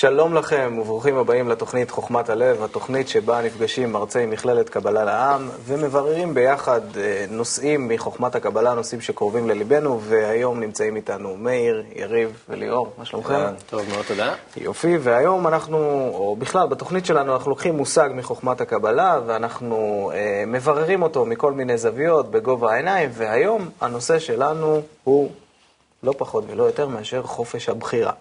שלום לכם וברוכים הבאים לתוכנית חוכמת הלב, התוכנית שבה נפגשים מרצי מכללת קבלה לעם ומבררים ביחד אה, נושאים מחוכמת הקבלה, נושאים שקרובים לליבנו, והיום נמצאים איתנו מאיר, יריב וליאור, מה שלומכם? טוב מאוד, תודה. יופי, והיום אנחנו, או בכלל בתוכנית שלנו, אנחנו לוקחים מושג מחוכמת הקבלה ואנחנו אה, מבררים אותו מכל מיני זוויות בגובה העיניים, והיום הנושא שלנו הוא לא פחות ולא יותר מאשר חופש הבחירה.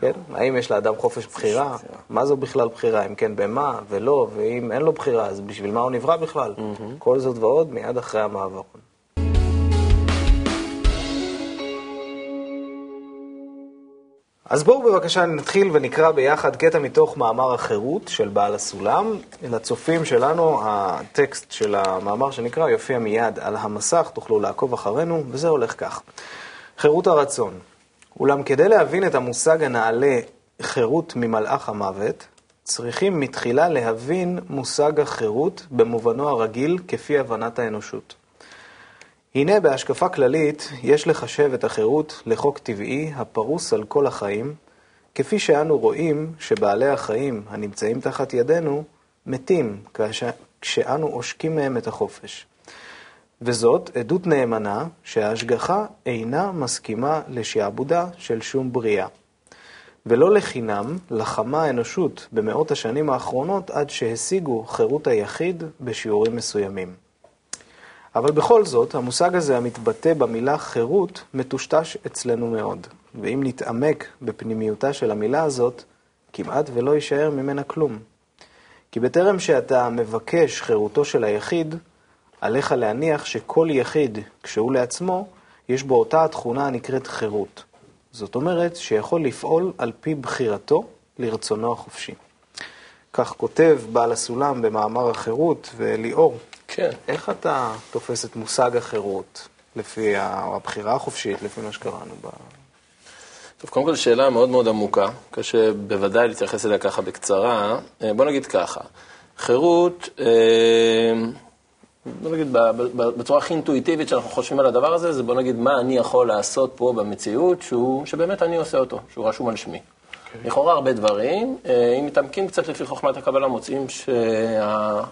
כן? האם יש לאדם חופש בחירה? מה זו בכלל בחירה? אם כן, במה ולא, ואם אין לו בחירה, אז בשביל מה הוא נברא בכלל? כל זאת ועוד מיד אחרי המעברון. אז בואו בבקשה נתחיל ונקרא ביחד קטע מתוך מאמר החירות של בעל הסולם. לצופים שלנו, הטקסט של המאמר שנקרא יופיע מיד על המסך, תוכלו לעקוב אחרינו, וזה הולך כך. חירות הרצון. אולם כדי להבין את המושג הנעלה חירות ממלאך המוות, צריכים מתחילה להבין מושג החירות במובנו הרגיל כפי הבנת האנושות. הנה בהשקפה כללית יש לחשב את החירות לחוק טבעי הפרוס על כל החיים, כפי שאנו רואים שבעלי החיים הנמצאים תחת ידינו מתים כשאנו עושקים מהם את החופש. וזאת עדות נאמנה שההשגחה אינה מסכימה לשעבודה של שום בריאה. ולא לחינם לחמה האנושות במאות השנים האחרונות עד שהשיגו חירות היחיד בשיעורים מסוימים. אבל בכל זאת, המושג הזה המתבטא במילה חירות מטושטש אצלנו מאוד, ואם נתעמק בפנימיותה של המילה הזאת, כמעט ולא יישאר ממנה כלום. כי בטרם שאתה מבקש חירותו של היחיד, עליך להניח שכל יחיד, כשהוא לעצמו, יש בו אותה התכונה הנקראת חירות. זאת אומרת שיכול לפעול על פי בחירתו לרצונו החופשי. כך כותב בעל הסולם במאמר החירות, וליאור, כן. איך אתה תופס את מושג החירות, לפי הבחירה החופשית, לפי מה שקראנו ב... טוב, קודם כל שאלה מאוד מאוד עמוקה, קשה בוודאי להתייחס אליה ככה בקצרה. אה, בוא נגיד ככה, חירות, אה, בוא נגיד בצורה הכי אינטואיטיבית שאנחנו חושבים על הדבר הזה, זה בוא נגיד מה אני יכול לעשות פה במציאות שהוא, שבאמת אני עושה אותו, שהוא רשום על שמי. Okay. אוקיי. לכאורה הרבה דברים, אה, אם מתעמקים קצת לפי חוכמת הקבלה, מוצאים שכל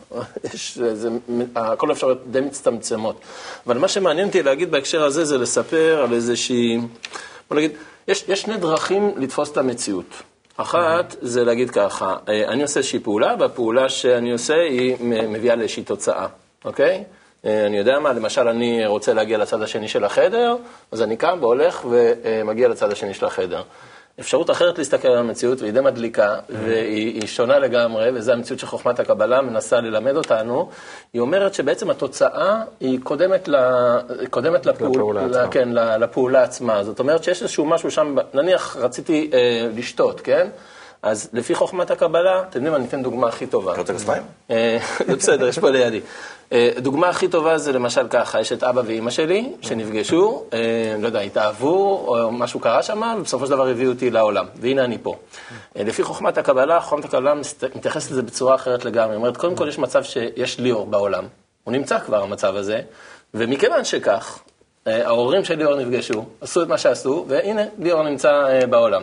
האפשרויות די מצטמצמות. אבל מה שמעניין אותי להגיד בהקשר הזה זה לספר על איזושהי, בוא נגיד, יש, יש שני דרכים לתפוס את המציאות. אחת זה להגיד ככה, אה, אני עושה איזושהי פעולה, והפעולה שאני עושה היא מביאה לאיזושהי תוצאה, אוקיי? אה, אני יודע מה, למשל אני רוצה להגיע לצד השני של החדר, אז אני קם והולך ומגיע לצד השני של החדר. אפשרות אחרת להסתכל על המציאות, והיא די מדליקה, והיא שונה לגמרי, וזו המציאות שחוכמת הקבלה מנסה ללמד אותנו, היא אומרת שבעצם התוצאה היא קודמת, ל, קודמת לפעול, לפעולה, לה, כן, לפעולה עצמה. זאת אומרת שיש איזשהו משהו שם, נניח רציתי אה, לשתות, כן? אז לפי חוכמת הקבלה, אתם יודעים, אני אתן דוגמה הכי טובה. אתה רוצה? אה, זה בסדר, יש פה לידי. אה, דוגמה הכי טובה זה למשל ככה, יש את אבא ואימא שלי, שנפגשו, אה, לא יודע, התאהבו, או משהו קרה שם, ובסופו של דבר הביאו אותי לעולם, והנה אני פה. לפי חוכמת הקבלה, חוכמת הקבלה מתייחסת לזה בצורה אחרת לגמרי. היא אומרת, קודם כל יש מצב שיש ליאור בעולם, הוא נמצא כבר המצב הזה, ומכיוון שכך, ההורים של ליאור נפגשו, עשו את מה שעשו, והנה, ליאור נמצא בעולם.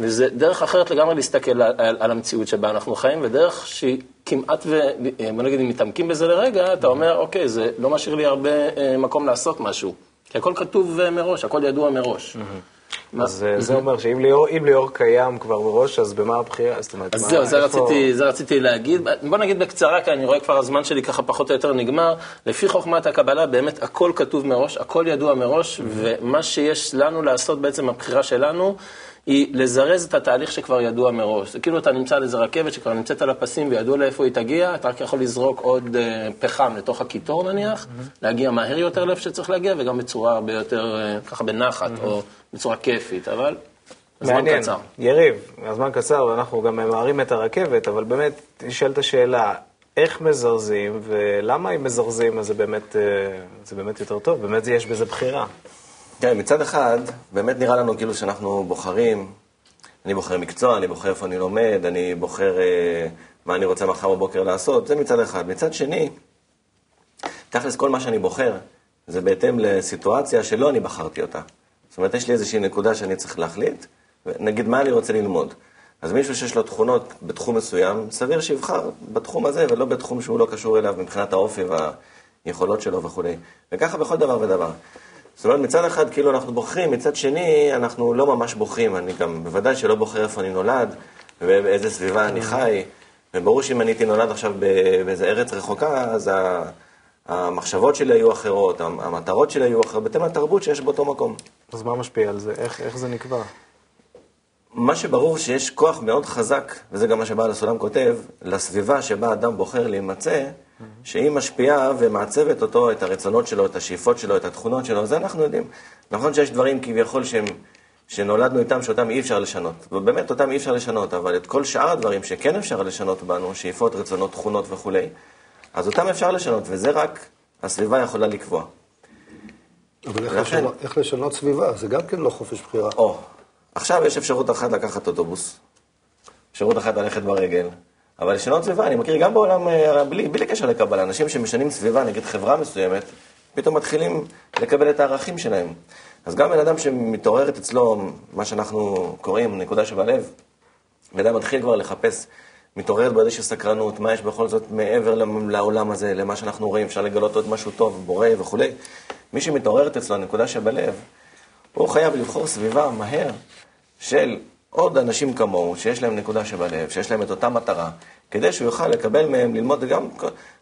וזה דרך אחרת לגמרי להסתכל על, על, על המציאות שבה אנחנו חיים, ודרך שהיא כמעט, ו, בוא נגיד, אם מתעמקים בזה לרגע, אתה אומר, אוקיי, זה לא משאיר לי הרבה אה, מקום לעשות משהו. כי הכל כתוב אה, מראש, הכל ידוע מראש. אז אה, זה אומר שאם ליאור, קיים כבר מראש, אז במה הבחירה? זאת אומרת, אז זהו, זה רציתי, זה רציתי להגיד. בוא נגיד בקצרה, כי אני רואה כבר הזמן שלי ככה פחות או יותר נגמר. לפי חוכמת הקבלה, באמת הכל כתוב מראש, הכל ידוע מראש, ומה שיש לנו לעשות בעצם, הבחירה שלנו, היא לזרז את התהליך שכבר ידוע מראש. זה כאילו אתה נמצא על איזה רכבת שכבר נמצאת על הפסים וידוע לאיפה היא תגיע, אתה רק יכול לזרוק עוד uh, פחם לתוך הקיטור נניח, mm-hmm. להגיע מהר יותר לאיפה שצריך להגיע, וגם בצורה הרבה יותר, uh, ככה בנחת, mm-hmm. או בצורה כיפית, אבל הזמן קצר. יריב, הזמן קצר, ואנחנו גם ממהרים את הרכבת, אבל באמת, נשאלת השאלה, איך מזרזים, ולמה אם מזרזים אז זה באמת, אה, זה באמת יותר טוב? באמת יש בזה בחירה. כן, מצד אחד, באמת נראה לנו כאילו שאנחנו בוחרים, אני בוחר מקצוע, אני בוחר איפה אני לומד, אני בוחר אה, מה אני רוצה מחר בבוקר לעשות, זה מצד אחד. מצד שני, תכלס כל מה שאני בוחר, זה בהתאם לסיטואציה שלא אני בחרתי אותה. זאת אומרת, יש לי איזושהי נקודה שאני צריך להחליט, נגיד מה אני רוצה ללמוד. אז מישהו שיש לו תכונות בתחום מסוים, סביר שיבחר בתחום הזה ולא בתחום שהוא לא קשור אליו מבחינת האופי והיכולות שלו וכולי. וככה בכל דבר ודבר. זאת אומרת, מצד אחד כאילו אנחנו בוחרים, מצד שני אנחנו לא ממש בוחרים. אני גם בוודאי שלא בוחר איפה אני נולד ובאיזה סביבה אני חי. וברור שאם אני הייתי נולד עכשיו באיזה ארץ רחוקה, אז המחשבות שלי היו אחרות, המטרות שלי היו אחרות, בהתאם לתרבות שיש באותו מקום. אז מה משפיע על זה? איך, איך זה נקבע? מה שברור שיש כוח מאוד חזק, וזה גם מה שבעל הסולם כותב, לסביבה שבה אדם בוחר להימצא, שהיא משפיעה ומעצבת אותו, את הרצונות שלו, את השאיפות שלו, את התכונות שלו, זה אנחנו יודעים. נכון שיש דברים כביכול שהם, שנולדנו איתם, שאותם אי אפשר לשנות. ובאמת, אותם אי אפשר לשנות, אבל את כל שאר הדברים שכן אפשר לשנות בנו, שאיפות, רצונות, תכונות וכולי, אז אותם אפשר לשנות, וזה רק הסביבה יכולה לקבוע. אבל איך, לכן... לשנות, איך לשנות סביבה? זה גם כן לא חופש בחירה. או, עכשיו יש אפשרות אחת לקחת אוטובוס, אפשרות אחת ללכת ברגל, אבל לשנות סביבה, אני מכיר גם בעולם, אה, בלי, בלי קשר לקבלה, אנשים שמשנים סביבה, נגיד חברה מסוימת, פתאום מתחילים לקבל את הערכים שלהם. אז גם בן אדם שמתעוררת אצלו, מה שאנחנו קוראים נקודה שבלב, בן אדם מתחיל כבר לחפש, מתעוררת באיזושהי סקרנות, מה יש בכל זאת מעבר לעולם הזה, למה שאנחנו רואים, אפשר לגלות עוד משהו טוב, בורא וכולי. מי שמתעוררת אצלו הנקודה שבלב, הוא חייב לבחור סביבה מהר של עוד אנשים כמוהו, שיש להם נקודה שבלב, שיש להם את אותה מטרה, כדי שהוא יוכל לקבל מהם, ללמוד גם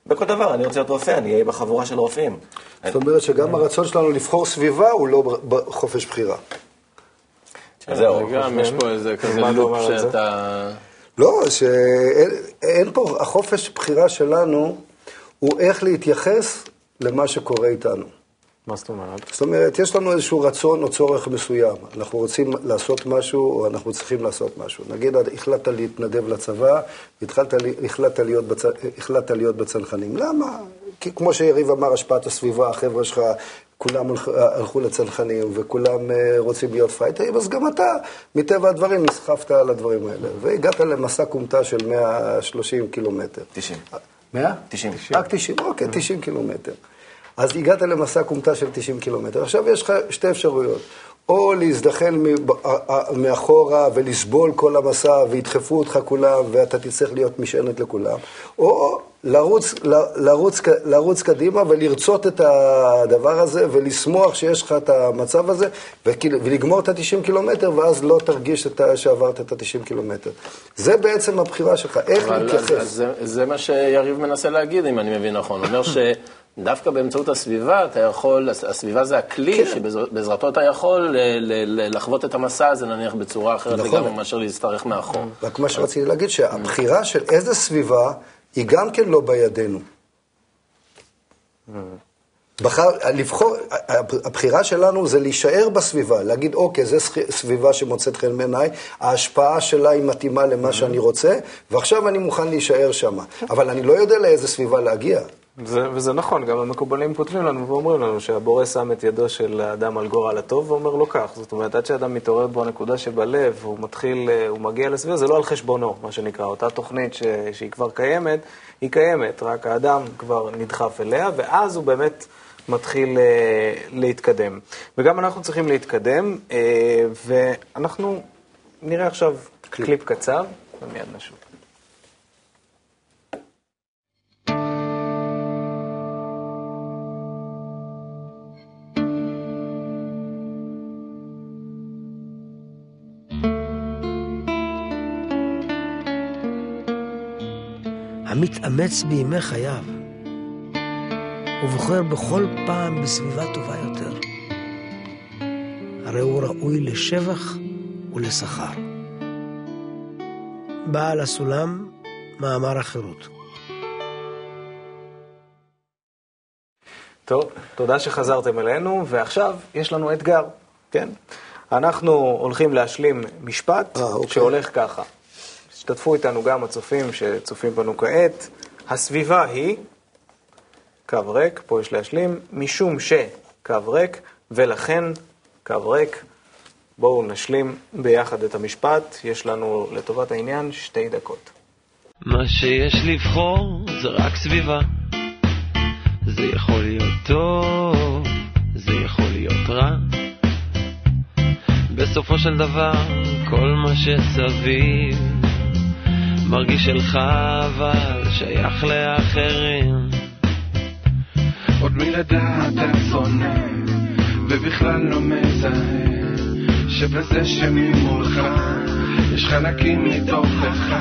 בכל דבר. אני רוצה להיות רופא, אני אהיה בחבורה של רופאים. זאת אומרת שגם הרצון שלנו לבחור סביבה הוא לא חופש בחירה. זהו. גם יש פה איזה כזה לופ שאתה... לא, שאין פה, החופש בחירה שלנו הוא איך להתייחס למה שקורה איתנו. מה זאת אומרת? זאת אומרת, יש לנו איזשהו רצון או צורך מסוים. אנחנו רוצים לעשות משהו, או אנחנו צריכים לעשות משהו. נגיד, החלטת להתנדב לצבא, והחלטת להיות, בצ... להיות בצנחנים. למה? כי כמו שיריב אמר, השפעת הסביבה, החבר'ה שלך, כולם הלכו לצנחנים, וכולם אה, רוצים להיות פייטרים, אז גם אתה, מטבע הדברים, נסחפת על הדברים האלה. והגעת למסע כומתה של 130 קילומטר. 90. 100? 90. רק 90, אוקיי, 90 קילומטר. אז הגעת למסע כומתה של 90 קילומטר. עכשיו יש לך שתי אפשרויות. או להזדחל מאחורה ולסבול כל המסע וידחפו אותך כולם ואתה תצטרך להיות משענת לכולם, או לרוץ, לרוץ, לרוץ קדימה ולרצות את הדבר הזה ולשמוח שיש לך את המצב הזה ולגמור את ה-90 קילומטר ואז לא תרגיש את שעברת את ה-90 קילומטר. זה בעצם הבחירה שלך, איך להתייחס. זה, זה מה שיריב מנסה להגיד, אם אני מבין נכון. הוא אומר ש... דווקא באמצעות הסביבה, אתה יכול, הסביבה זה הכלי כן. שבעזרתו אתה יכול לחוות את המסע הזה, נניח, בצורה אחרת נכון. לגמרי מאשר להצטרך מאחור. רק מה שרציתי להגיד, שהבחירה של איזה סביבה היא גם כן לא בידינו. בחר, לבחור, הבחירה שלנו זה להישאר בסביבה, להגיד, אוקיי, זו סביבה שמוצאת חן בעיניי, ההשפעה שלה היא מתאימה למה שאני רוצה, ועכשיו אני מוכן להישאר שם. אבל אני לא יודע לאיזה סביבה להגיע. זה, וזה נכון, גם המקובלים כותבים לנו ואומרים לנו שהבורא שם את ידו של האדם על גורל הטוב ואומר לו כך. זאת אומרת, עד שאדם מתעורר בו הנקודה שבלב, הוא מתחיל, אה, הוא מגיע לסביבה, זה לא על חשבונו, מה שנקרא. אותה תוכנית ש, שהיא כבר קיימת, היא קיימת, רק האדם כבר נדחף אליה, ואז הוא באמת מתחיל אה, להתקדם. וגם אנחנו צריכים להתקדם, אה, ואנחנו נראה עכשיו קליפ, קליפ קצר, ומיד נשוב. המתאמץ בימי חייו, ובוחר בכל פעם בסביבה טובה יותר, הרי הוא ראוי לשבח ולשכר. בעל הסולם, מאמר החירות. טוב, תודה שחזרתם אלינו, ועכשיו יש לנו אתגר, כן? אנחנו הולכים להשלים משפט 아, אה, אוקיי. שהולך ככה. השתתפו איתנו גם הצופים שצופים בנו כעת. הסביבה היא קו ריק, פה יש להשלים, משום שקו ריק, ולכן קו ריק. בואו נשלים ביחד את המשפט, יש לנו לטובת העניין שתי דקות. מה שיש לבחור זה רק סביבה. זה יכול להיות טוב, זה יכול להיות רע. בסופו של דבר, כל מה שסביב מרגיש שלך, אבל שייך לאחרים. עוד מלידה אתה שונא, ובכלל לא מזהה, שבזה שממולך יש חלקים מתוכך,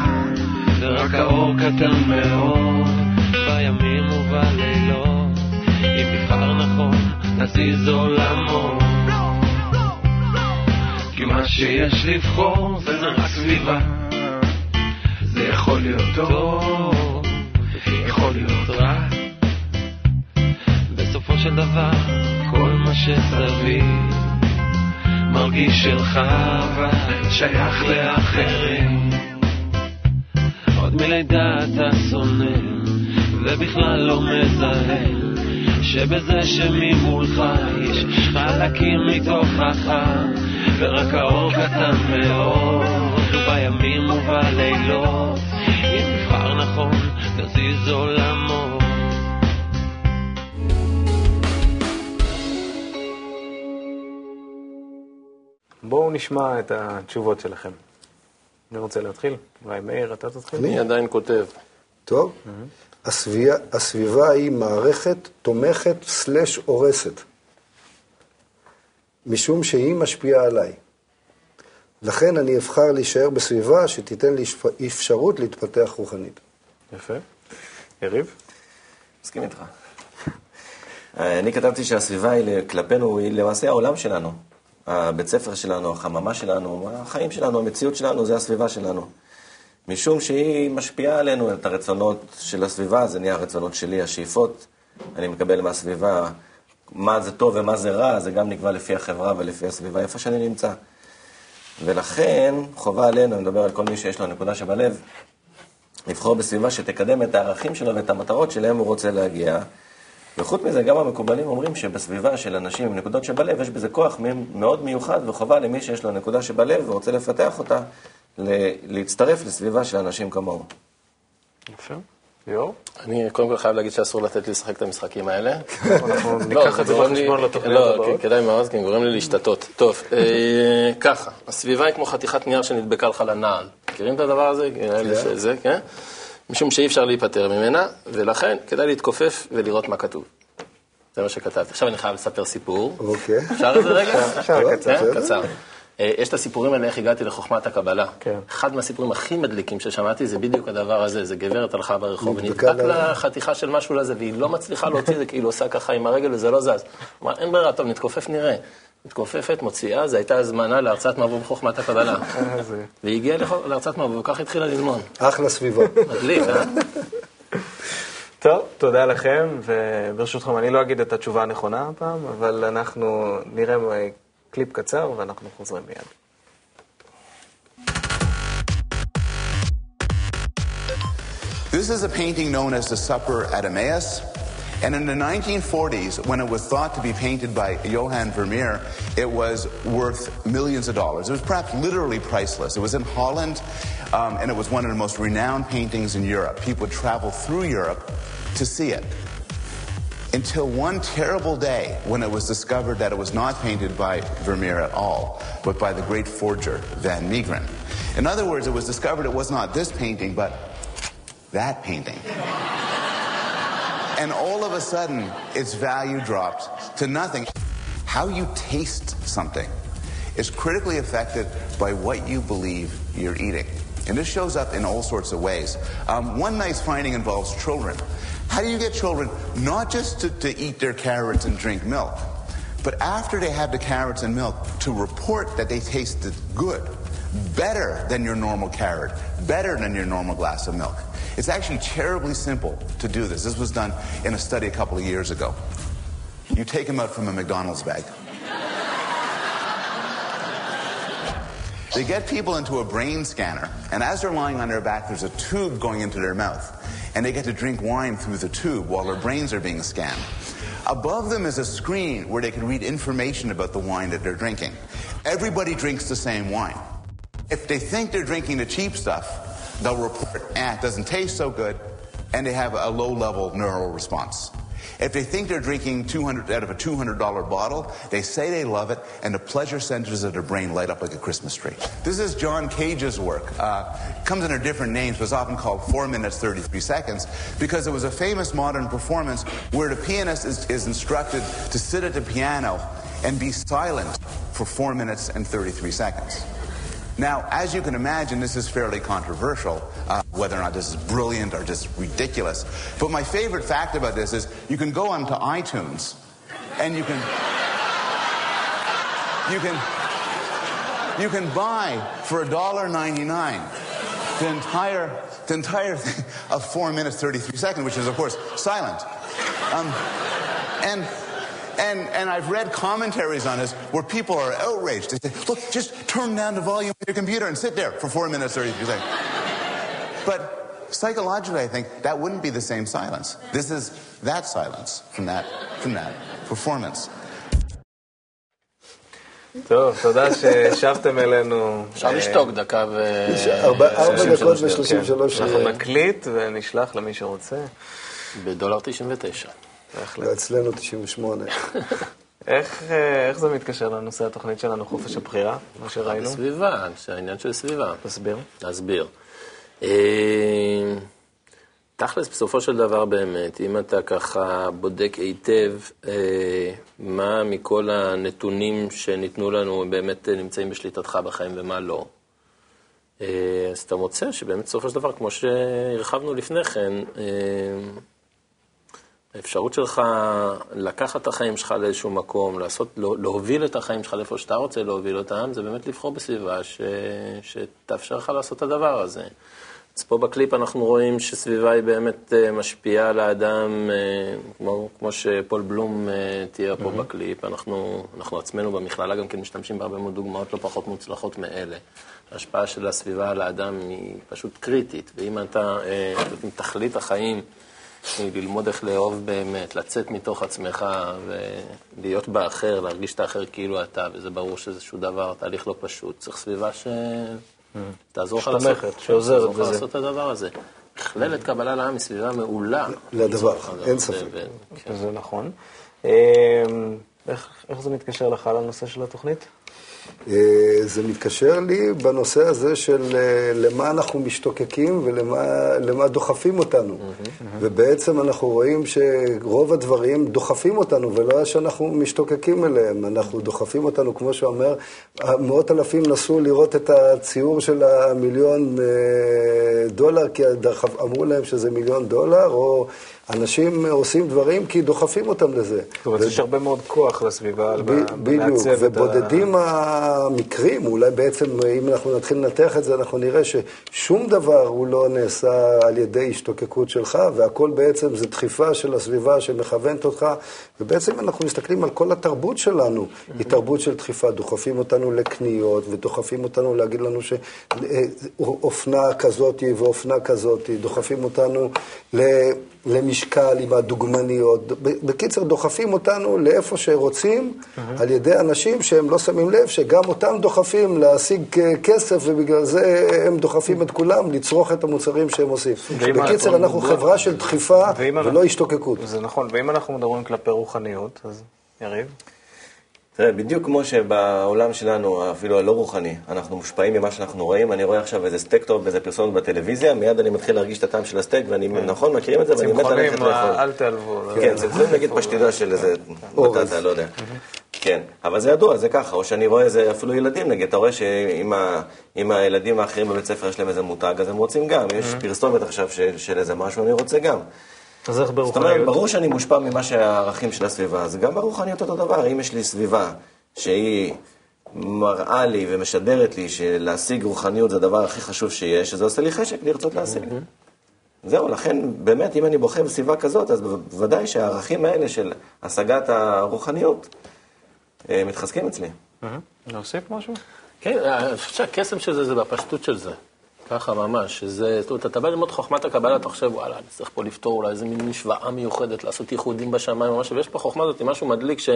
ורק האור קטן מאוד, בימים ובלילות, אם נבחר נכון, נזיז עולמות. כי מה שיש לבחור זה רק סביבה. זה יכול להיות טוב, יכול להיות דבר, כל מה שסביב מרגיש שלך, אבל שייך לאחרים. עוד מלידה אתה שונא, ובכלל לא מזהה, שבזה שממולך יש חלקים מתוכך, ורק האור קטן מאוד, ובימים ובלילות, אם נבחר נכון, נזיז עולמות. בואו נשמע את התשובות שלכם. אני רוצה להתחיל? אולי מאיר, אתה תתחיל? אני עדיין כותב. טוב? הסביבה, הסביבה היא מערכת תומכת סלש הורסת, משום שהיא משפיעה עליי. לכן אני אבחר להישאר בסביבה שתיתן לי אפ- אפשרות להתפתח רוחנית. יפה. יריב? מסכים איתך. אה, אני כתבתי שהסביבה היא כלפינו, היא למעשה העולם שלנו. הבית ספר שלנו, החממה שלנו, החיים שלנו, המציאות שלנו, זה הסביבה שלנו. משום שהיא משפיעה עלינו, את הרצונות של הסביבה, זה נהיה הרצונות שלי, השאיפות. אני מקבל מהסביבה מה זה טוב ומה זה רע, זה גם נקבע לפי החברה ולפי הסביבה, איפה שאני נמצא. ולכן, חובה עלינו, אני מדבר על כל מי שיש לו נקודה שבלב, לבחור בסביבה שתקדם את הערכים שלו ואת המטרות שלהם הוא רוצה להגיע. וחוץ מזה, גם המקובלים אומרים שבסביבה של אנשים עם נקודות שבלב, יש בזה כוח מאוד מיוחד וחובה למי שיש לו נקודה שבלב ורוצה לפתח אותה, ל- להצטרף לסביבה של אנשים כמוהו. יפה. ליאור? אני קודם כל חייב להגיד שאסור לתת לי לשחק את המשחקים האלה. אנחנו ניקח את זה בחשבון לתוכניות לא, הבאות. כן, כדאי מאוד, כי גורם לי להשתתות. טוב, אה, ככה, הסביבה היא כמו חתיכת נייר שנדבקה לך לנעל. מכירים את הדבר הזה? שזה, כן? משום שאי אפשר להיפטר ממנה, ולכן כדאי להתכופף ולראות מה כתוב. זה מה שכתבתי. עכשיו אני חייב לספר סיפור. אוקיי. אפשר איזה רגע? אפשר, כן, קצר. קצר. אה, יש את הסיפורים האלה, איך הגעתי לחוכמת הקבלה. כן. אחד מהסיפורים הכי מדליקים ששמעתי זה בדיוק הדבר הזה, זה גברת הלכה ברחוב, ונדבק לה חתיכה של משהו לזה, והיא לא מצליחה להוציא את זה, כאילו עושה ככה עם הרגל וזה לא זז. אמרה, אין ברירה, טוב, נתכופף נראה. מתכופפת, מוציאה, זו הייתה הזמנה להרצאת מבוא בחוכמת הקבלה. אה, זה- והיא הגיעה להרצאת מבוא, וכך התחילה ללמוד. אחלה סביבה. מדליק, אה? טוב, תודה לכם, וברשותכם, אני לא אגיד את התשובה הנכונה הפעם, אבל אנחנו נראה אה, קליפ קצר ואנחנו חוזרים מיד. This is a painting known as the Supper at Emmaus. And in the 1940s, when it was thought to be painted by Johann Vermeer, it was worth millions of dollars. It was perhaps literally priceless. It was in Holland, um, and it was one of the most renowned paintings in Europe. People would travel through Europe to see it. Until one terrible day when it was discovered that it was not painted by Vermeer at all, but by the great forger Van Meegeren. In other words, it was discovered it was not this painting, but that painting. And all of a sudden, its value dropped to nothing. How you taste something is critically affected by what you believe you're eating. And this shows up in all sorts of ways. Um, one nice finding involves children. How do you get children not just to, to eat their carrots and drink milk, but after they have the carrots and milk, to report that they tasted good, better than your normal carrot, better than your normal glass of milk? It's actually terribly simple to do this. This was done in a study a couple of years ago. You take them out from a McDonald's bag. They get people into a brain scanner, and as they're lying on their back, there's a tube going into their mouth, and they get to drink wine through the tube while their brains are being scanned. Above them is a screen where they can read information about the wine that they're drinking. Everybody drinks the same wine. If they think they're drinking the cheap stuff, they'll report, eh, it doesn't taste so good, and they have a low level neural response. If they think they're drinking 200 out of a $200 bottle, they say they love it, and the pleasure centers of their brain light up like a Christmas tree. This is John Cage's work. Uh, comes under different names, but it's often called 4 minutes 33 seconds, because it was a famous modern performance where the pianist is, is instructed to sit at the piano and be silent for 4 minutes and 33 seconds. Now, as you can imagine, this is fairly controversial, uh, whether or not this is brilliant or just ridiculous. But my favorite fact about this is you can go onto iTunes and you can you can you can buy for $1.99 the entire the entire thing of four minutes 33 seconds, which is of course silent. Um, and and, and I've read commentaries on this where people are outraged. They say, look, just turn down the volume of your computer and sit there for four minutes, 33 seconds. But psychologically, I think that wouldn't be the same silence. This is that silence from that, from that performance. טוב, תודה ששבתם אלינו. אפשר לשתוק דקה ו... ארבע ארבע 33 דקות. ושלושים ושלוש אנחנו נקליט ונשלח למי שרוצה. בדולר 99. בהחלט. ואצלנו 98. איך, אה, איך זה מתקשר לנושא התוכנית שלנו, חופש הבחירה, מה שראינו? בסביבה, העניין של סביבה. תסביר. להסביר. אה, תכלס, בסופו של דבר באמת, אם אתה ככה בודק היטב אה, מה מכל הנתונים שניתנו לנו באמת נמצאים בשליטתך בחיים ומה לא, אה, אז אתה מוצא שבאמת בסופו של דבר, כמו שהרחבנו לפני כן, אה, האפשרות שלך לקחת את החיים שלך לאיזשהו מקום, לעשות, לה- להוביל את החיים שלך לאיפה שאתה רוצה להוביל אותם, זה באמת לבחור בסביבה ש, שתאפשר לך לעשות את הדבר הזה. אז פה בקליפ אנחנו רואים שסביבה היא באמת אה, משפיעה על האדם, אה, כמו, כמו שפול בלום אה, תיאר פה בקליפ. אנחנו, אנחנו עצמנו במכללה גם כן משתמשים בהרבה מאוד דוגמאות לא פחות מוצלחות מאלה. ההשפעה של הסביבה על האדם היא פשוט קריטית, ואם אתה, אם תכלית החיים ללמוד איך לאהוב באמת, לצאת מתוך עצמך ולהיות באחר, להרגיש את האחר כאילו אתה, וזה ברור שזה איזשהו דבר, תהליך לא פשוט. צריך סביבה שתעזור לך לעשות, שעוזרת בזה. לעשות את הדבר הזה. מכללת קבלה לעם היא סביבה מעולה. לדבר, אין ספק. ו- זה נכון. איך, איך זה מתקשר לך לנושא של התוכנית? אה, זה מתקשר לי בנושא הזה של אה, למה אנחנו משתוקקים ולמה למה דוחפים אותנו. ובעצם אנחנו רואים שרוב הדברים דוחפים אותנו, ולא שאנחנו משתוקקים אליהם. אנחנו דוחפים אותנו, כמו שאומר, מאות אלפים נסעו לראות את הציור של המיליון אה, דולר, כי אמרו להם שזה מיליון דולר, או אנשים עושים דברים כי דוחפים אותם לזה. זאת אומרת, יש הרבה מאוד כוח לסביבה, בדיוק, ובודדים המקרים, אולי בעצם, אם אנחנו נתחיל לנתח את זה, אנחנו נראה ששום דבר הוא לא נעשה על ידי השתוקקות שלך, והכל בעצם זה דחיפה של הסביבה שמכוונת אותך, ובעצם אנחנו מסתכלים על כל התרבות שלנו, היא תרבות של דחיפה, דוחפים אותנו לקניות, ודוחפים אותנו להגיד לנו שאופנה כזאת ואופנה כזאת, דוחפים אותנו ל- למשקל עם הדוגמניות. בקיצר, דוחפים אותנו לאיפה שרוצים, על ידי אנשים שהם לא שמים לב, שגם אותם דוחפים להשיג אה, כסף, ובגלל זה הם דוחפים את כולם לצרוך את המוצרים שהם עושים. בקיצר, אנחנו- חברה של דחיפה אנחנו- ולא השתוקקות. זה נכון, ואם אנחנו מדברים כלפי רוחניות, אז יריב? תראה, בדיוק כמו שבעולם שלנו, אפילו הלא רוחני, אנחנו מושפעים ממה שאנחנו רואים, אני רואה עכשיו איזה סטייק טוב באיזה פרסומת בטלוויזיה, מיד אני מתחיל להרגיש את הטעם של הסטייק, ואני, נכון, מכירים את זה, ואני מת צמחונים, ללכת לאכול. אל תעלבו. לא כן, זה לפעמים נגיד פשטידה של איזה בטטה, לא יודע. כן, אבל זה ידוע, זה ככה, או שאני רואה איזה, אפילו ילדים נגיד, אתה רואה שאם הילדים האחרים בבית ספר יש להם איזה מותג, אז הם רוצים גם, יש פרסומת עכשיו של איזה משהו, אני רוצה גם. אז איך זאת אומרת, ברוחניות? ברור שאני מושפע ממה שהערכים של הסביבה, אז גם ברוחניות אותו דבר, אם יש לי סביבה שהיא מראה לי ומשדרת לי שלהשיג רוחניות זה הדבר הכי חשוב שיש, אז זה עושה לי חשק לרצות להשיג. זהו, לכן באמת, אם אני בוחר בסביבה כזאת, אז בוודאי שהערכים האלה של השגת הרוחניות אה, מתחזקים אצלי. להוסיף משהו? כן, אני חושב שהקסם של זה זה בפשטות של זה. ככה ממש, שזה, זאת אומרת, אתה בא ללמוד חוכמת הקבלה, אתה חושב, וואלה, אני צריך פה לפתור אולי איזה מין משוואה מיוחדת, לעשות ייחודים בשמיים, ממש, ויש פה חוכמה הזאת, משהו מדליק, ש...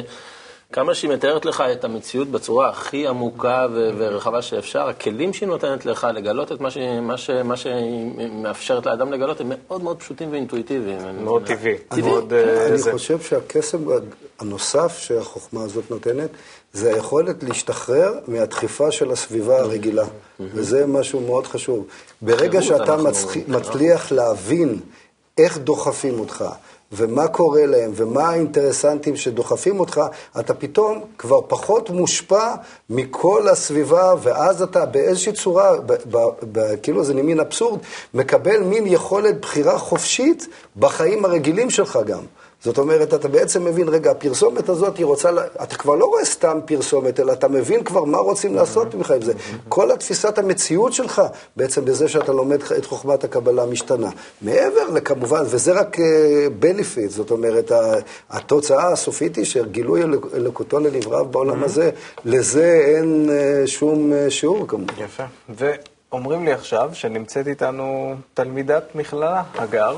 כמה שהיא מתארת לך את המציאות בצורה הכי עמוקה ו- ורחבה שאפשר, הכלים שהיא נותנת לך לגלות את מה, ש- מה, ש- מה שהיא מאפשרת לאדם לגלות, הם מאוד מאוד פשוטים ואינטואיטיביים. מאוד טבעי. אני זה. חושב שהקסם הנוסף שהחוכמה הזאת נותנת, זה היכולת להשתחרר מהדחיפה של הסביבה הרגילה. וזה משהו מאוד חשוב. ברגע שאתה אומרים, מצליח להבין איך דוחפים אותך, ומה קורה להם, ומה האינטרסנטים שדוחפים אותך, אתה פתאום כבר פחות מושפע מכל הסביבה, ואז אתה באיזושהי צורה, ב- ב- ב- כאילו זה מין אבסורד, מקבל מין יכולת בחירה חופשית בחיים הרגילים שלך גם. זאת אומרת, אתה בעצם מבין, רגע, הפרסומת הזאת, היא רוצה, אתה כבר לא רואה סתם פרסומת, אלא אתה מבין כבר מה רוצים לעשות ממך עם זה. כל התפיסת המציאות שלך, בעצם בזה שאתה לומד את חוכמת הקבלה משתנה. מעבר לכמובן, וזה רק בנפיט, זאת אומרת, התוצאה הסופית היא שגילוי אלוק- אלוקותו לנבריו בעולם הזה, לזה אין אה, שום אה, שיעור כמובן. יפה. ואומרים לי עכשיו שנמצאת איתנו תלמידת מכללה, הגר,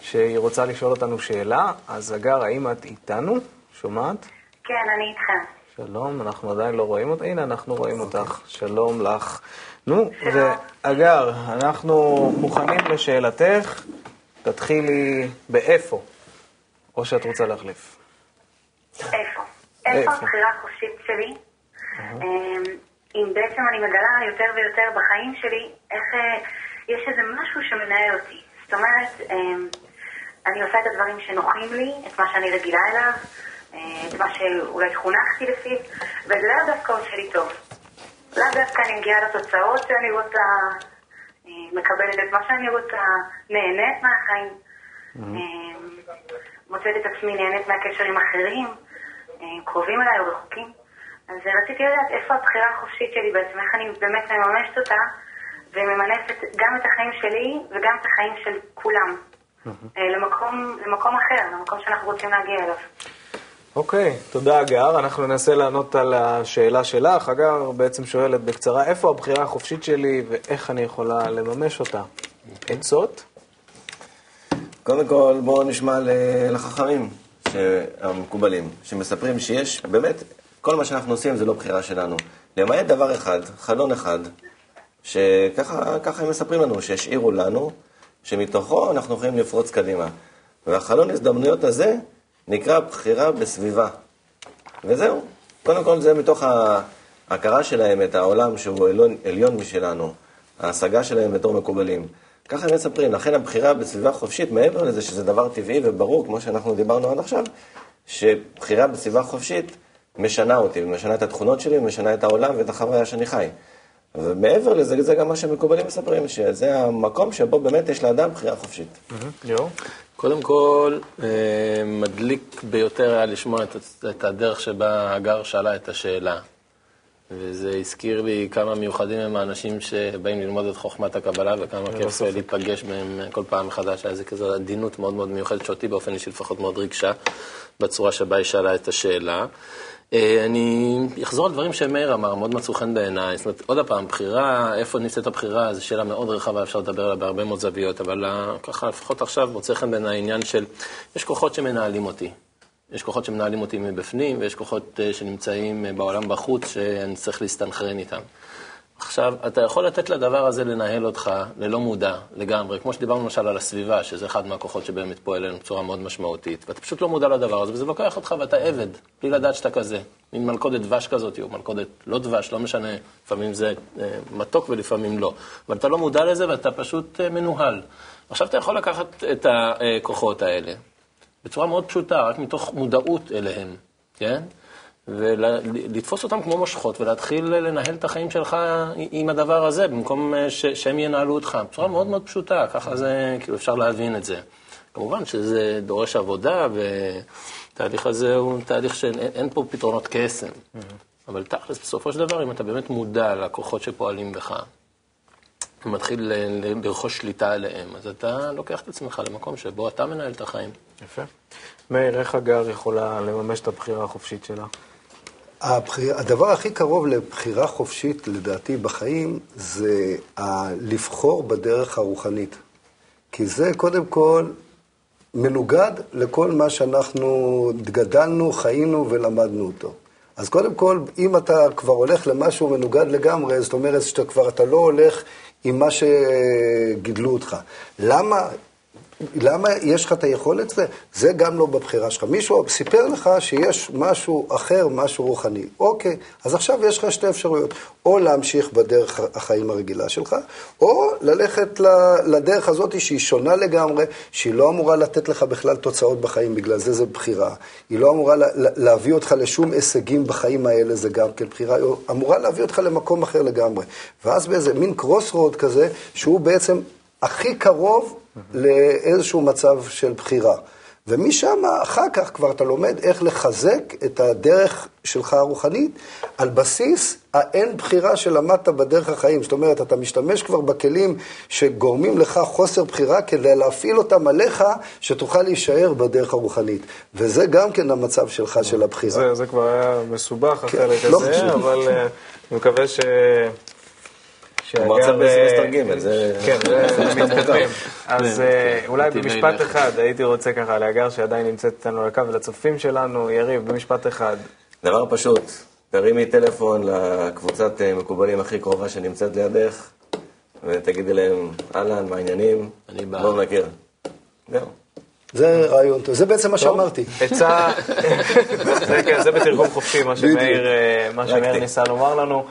שהיא רוצה לשאול אותנו שאלה. אז הגר, האם את איתנו? שומעת? כן, אני איתכם. שלום, אנחנו עדיין לא רואים אותך. הנה, אנחנו רואים אותך. שלום לך. נו, והגר, אנחנו מוכנים לשאלתך. תתחילי באיפה, או שאת רוצה להחליף. איפה? איפה? איפה הבחירה החופשית שלי? אם בעצם אני מגלה יותר ויותר בחיים שלי, איך אה, יש איזה משהו שמנהל אותי. זאת אומרת, אמ, אני עושה את הדברים שנוחים לי, את מה שאני רגילה אליו, אה, את מה שאולי חונכתי לפיו, וזה לאו דווקא עושה לי טוב. לאו דווקא אני מגיעה לתוצאות שאני רוצה, אה, מקבלת את מה שאני רוצה, נהנית מהחיים. אה, מוצאת את עצמי נהנית מהקשר עם אחרים, אה, קרובים אליי או רחוקים. אז רציתי לדעת איפה הבחירה החופשית שלי בעצם, איך אני באמת מממשת אותה, וממנפת גם את החיים שלי וגם את החיים של כולם. אה, למקום, למקום אחר, למקום שאנחנו רוצים להגיע אליו. אוקיי, תודה הגר. אנחנו ננסה לענות על השאלה שלך. הגר בעצם שואלת בקצרה, איפה הבחירה החופשית שלי ואיך אני יכולה לממש אותה? עצות? קודם כל, בואו נשמע לחכמים המקובלים, שמספרים שיש, באמת, כל מה שאנחנו עושים זה לא בחירה שלנו. למעט דבר אחד, חלון אחד, שככה ככה הם מספרים לנו, שהשאירו לנו, שמתוכו אנחנו יכולים לפרוץ קדימה. והחלון הזדמנויות הזה נקרא בחירה בסביבה. וזהו. קודם כל זה מתוך ההכרה שלהם את העולם שהוא עליון, עליון משלנו, ההשגה שלהם בתור מקובלים. ככה הם מספרים, לכן הבחירה בסביבה חופשית, מעבר לזה שזה דבר טבעי וברור, כמו שאנחנו דיברנו עד עכשיו, שבחירה בסביבה חופשית משנה אותי, ומשנה את התכונות שלי, ומשנה את העולם ואת החוויה שאני חי. ומעבר לזה, זה גם מה שמקובלים מספרים, שזה המקום שבו באמת יש לאדם בחירה חופשית. ליאור? קודם כל, אה, מדליק ביותר היה לשמוע את, הדרך שבה הגר שאלה את השאלה. וזה הזכיר לי כמה מיוחדים הם האנשים שבאים ללמוד את חוכמת הקבלה, וכמה כיף להיפגש בהם כל פעם מחדש. היה איזה כזו עדינות מאוד מאוד מיוחדת, שאותי באופן אישי לפחות מאוד ריגשה, בצורה שבה היא שאלה את השאלה. אה, אני אחזור על דברים שמאיר אמר, מאוד מצאו חן בעיניי. זאת אומרת, עוד פעם, בחירה, איפה נמצאת הבחירה, זו שאלה מאוד רחבה, אפשר לדבר עליה בהרבה מאוד זוויות, אבל אה, ככה, לפחות עכשיו מוצא חן בעיניי העניין של, יש כוחות שמנהלים אותי. יש כוחות שמנהלים אותי מבפנים, ויש כוחות אה, שנמצאים בעולם בחוץ, שאני צריך להסתנכרן איתם. עכשיו, אתה יכול לתת לדבר הזה לנהל אותך ללא מודע לגמרי, כמו שדיברנו למשל על הסביבה, שזה אחד מהכוחות שבאמת פועל עלינו בצורה מאוד משמעותית, ואתה פשוט לא מודע לדבר הזה, וזה לוקח אותך ואתה עבד, בלי לדעת שאתה כזה. מין מלכודת דבש כזאת, או מלכודת לא דבש, לא משנה, לפעמים זה אה, מתוק ולפעמים לא. אבל אתה לא מודע לזה ואתה פשוט אה, מנוהל. עכשיו אתה יכול לקחת את הכוחות האלה, בצורה מאוד פשוטה, רק מתוך מודעות אליהם, כן? ולתפוס אותם כמו מושכות ולהתחיל לנהל את החיים שלך עם הדבר הזה, במקום אה, ש- שהם ינהלו אותך. בצורה מאוד מאוד פשוטה, ככה זה, כאילו אפשר להבין את זה. כמובן שזה דורש עבודה, והתהליך הזה הוא תהליך שאין אין פה פתרונות קסם. אבל תכלס, בסופו של דבר, אם אתה באמת מודע לכוחות שפועלים בך, ומתחיל לרכוש שליטה עליהם, אז אתה לוקח את עצמך למקום שבו אתה מנהל את החיים. יפה. מאיר, איך הגר יכולה לממש את הבחירה החופשית שלה? הבחיר, הדבר הכי קרוב לבחירה חופשית, לדעתי, בחיים, זה לבחור בדרך הרוחנית. כי זה קודם כל מנוגד לכל מה שאנחנו גדלנו, חיינו ולמדנו אותו. אז קודם כל, אם אתה כבר הולך למשהו מנוגד לגמרי, זאת אומרת שאתה כבר, אתה לא הולך עם מה שגידלו אותך. למה? למה יש לך את היכולת לזה? זה גם לא בבחירה שלך. מישהו סיפר לך שיש משהו אחר, משהו רוחני. אוקיי, אז עכשיו יש לך שתי אפשרויות. או להמשיך בדרך החיים הרגילה שלך, או ללכת לדרך הזאת שהיא שונה לגמרי, שהיא לא אמורה לתת לך בכלל תוצאות בחיים, בגלל זה זה בחירה. היא לא אמורה להביא אותך לשום הישגים בחיים האלה, זה גם כן בחירה. היא אמורה להביא אותך למקום אחר לגמרי. ואז באיזה מין קרוס רוד כזה, שהוא בעצם הכי קרוב לאיזשהו מצב של בחירה. ומשם, אחר כך כבר אתה לומד איך לחזק את הדרך שלך הרוחנית על בסיס האין בחירה שלמדת בדרך החיים. זאת אומרת, אתה משתמש כבר בכלים שגורמים לך חוסר בחירה כדי להפעיל אותם עליך, שתוכל להישאר בדרך הרוחנית. וזה גם כן המצב שלך של הבחירה. זה, זה כבר היה מסובך, כן, החלק לא הזה, חשוב. אבל אה, אני מקווה ש... הוא מרצה שהגר, בסמסטר ג', זה... כן, זה מתקדמים. אז אה, אולי במשפט. אחד הייתי רוצה ככה להגר שעדיין נמצאת איתנו על הקו, ולצופים שלנו, יריב, במשפט אחד. דבר פשוט, תרימי טלפון לקבוצת אה, מקובלים הכי קרובה שנמצאת לידך, ותגידי להם, אהלן, מה העניינים? אני בא. לא מכיר. זהו. זה רעיון טוב. זה בעצם מה שאמרתי. עצה, זה, כן, זה בתרגום חופשי, מה שמאיר, אה. ניסה לומר לנו.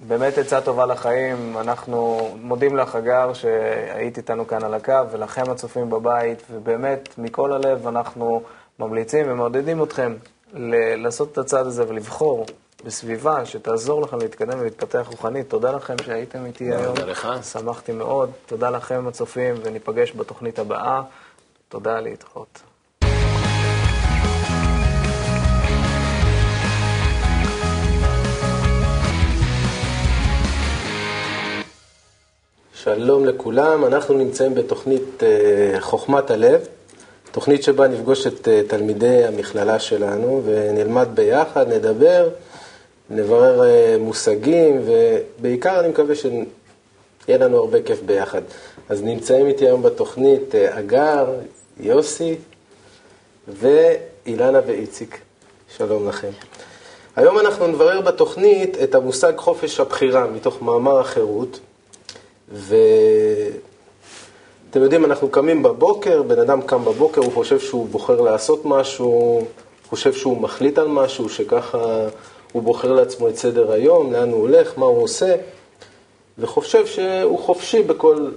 באמת עצה טובה לחיים, אנחנו מודים לך, הגר, שהיית איתנו כאן על הקו, ולכם הצופים בבית, ובאמת, מכל הלב אנחנו ממליצים ומעודדים אתכם ל- לעשות את הצעד הזה ולבחור בסביבה שתעזור לכם להתקדם ולהתפתח רוחנית. תודה לכם שהייתם איתי היום. תודה לך. שמחתי מאוד. תודה לכם הצופים, וניפגש בתוכנית הבאה. תודה, להתראות. שלום לכולם, אנחנו נמצאים בתוכנית אה, חוכמת הלב, תוכנית שבה נפגוש את אה, תלמידי המכללה שלנו ונלמד ביחד, נדבר, נברר אה, מושגים ובעיקר אני מקווה שיהיה לנו הרבה כיף ביחד. אז נמצאים איתי היום בתוכנית אגר, יוסי ואילנה ואיציק. שלום לכם. היום אנחנו נברר בתוכנית את המושג חופש הבחירה מתוך מאמר החירות. ואתם יודעים, אנחנו קמים בבוקר, בן אדם קם בבוקר, הוא חושב שהוא בוחר לעשות משהו, חושב שהוא מחליט על משהו, שככה הוא בוחר לעצמו את סדר היום, לאן הוא הולך, מה הוא עושה, וחושב שהוא חופשי בכל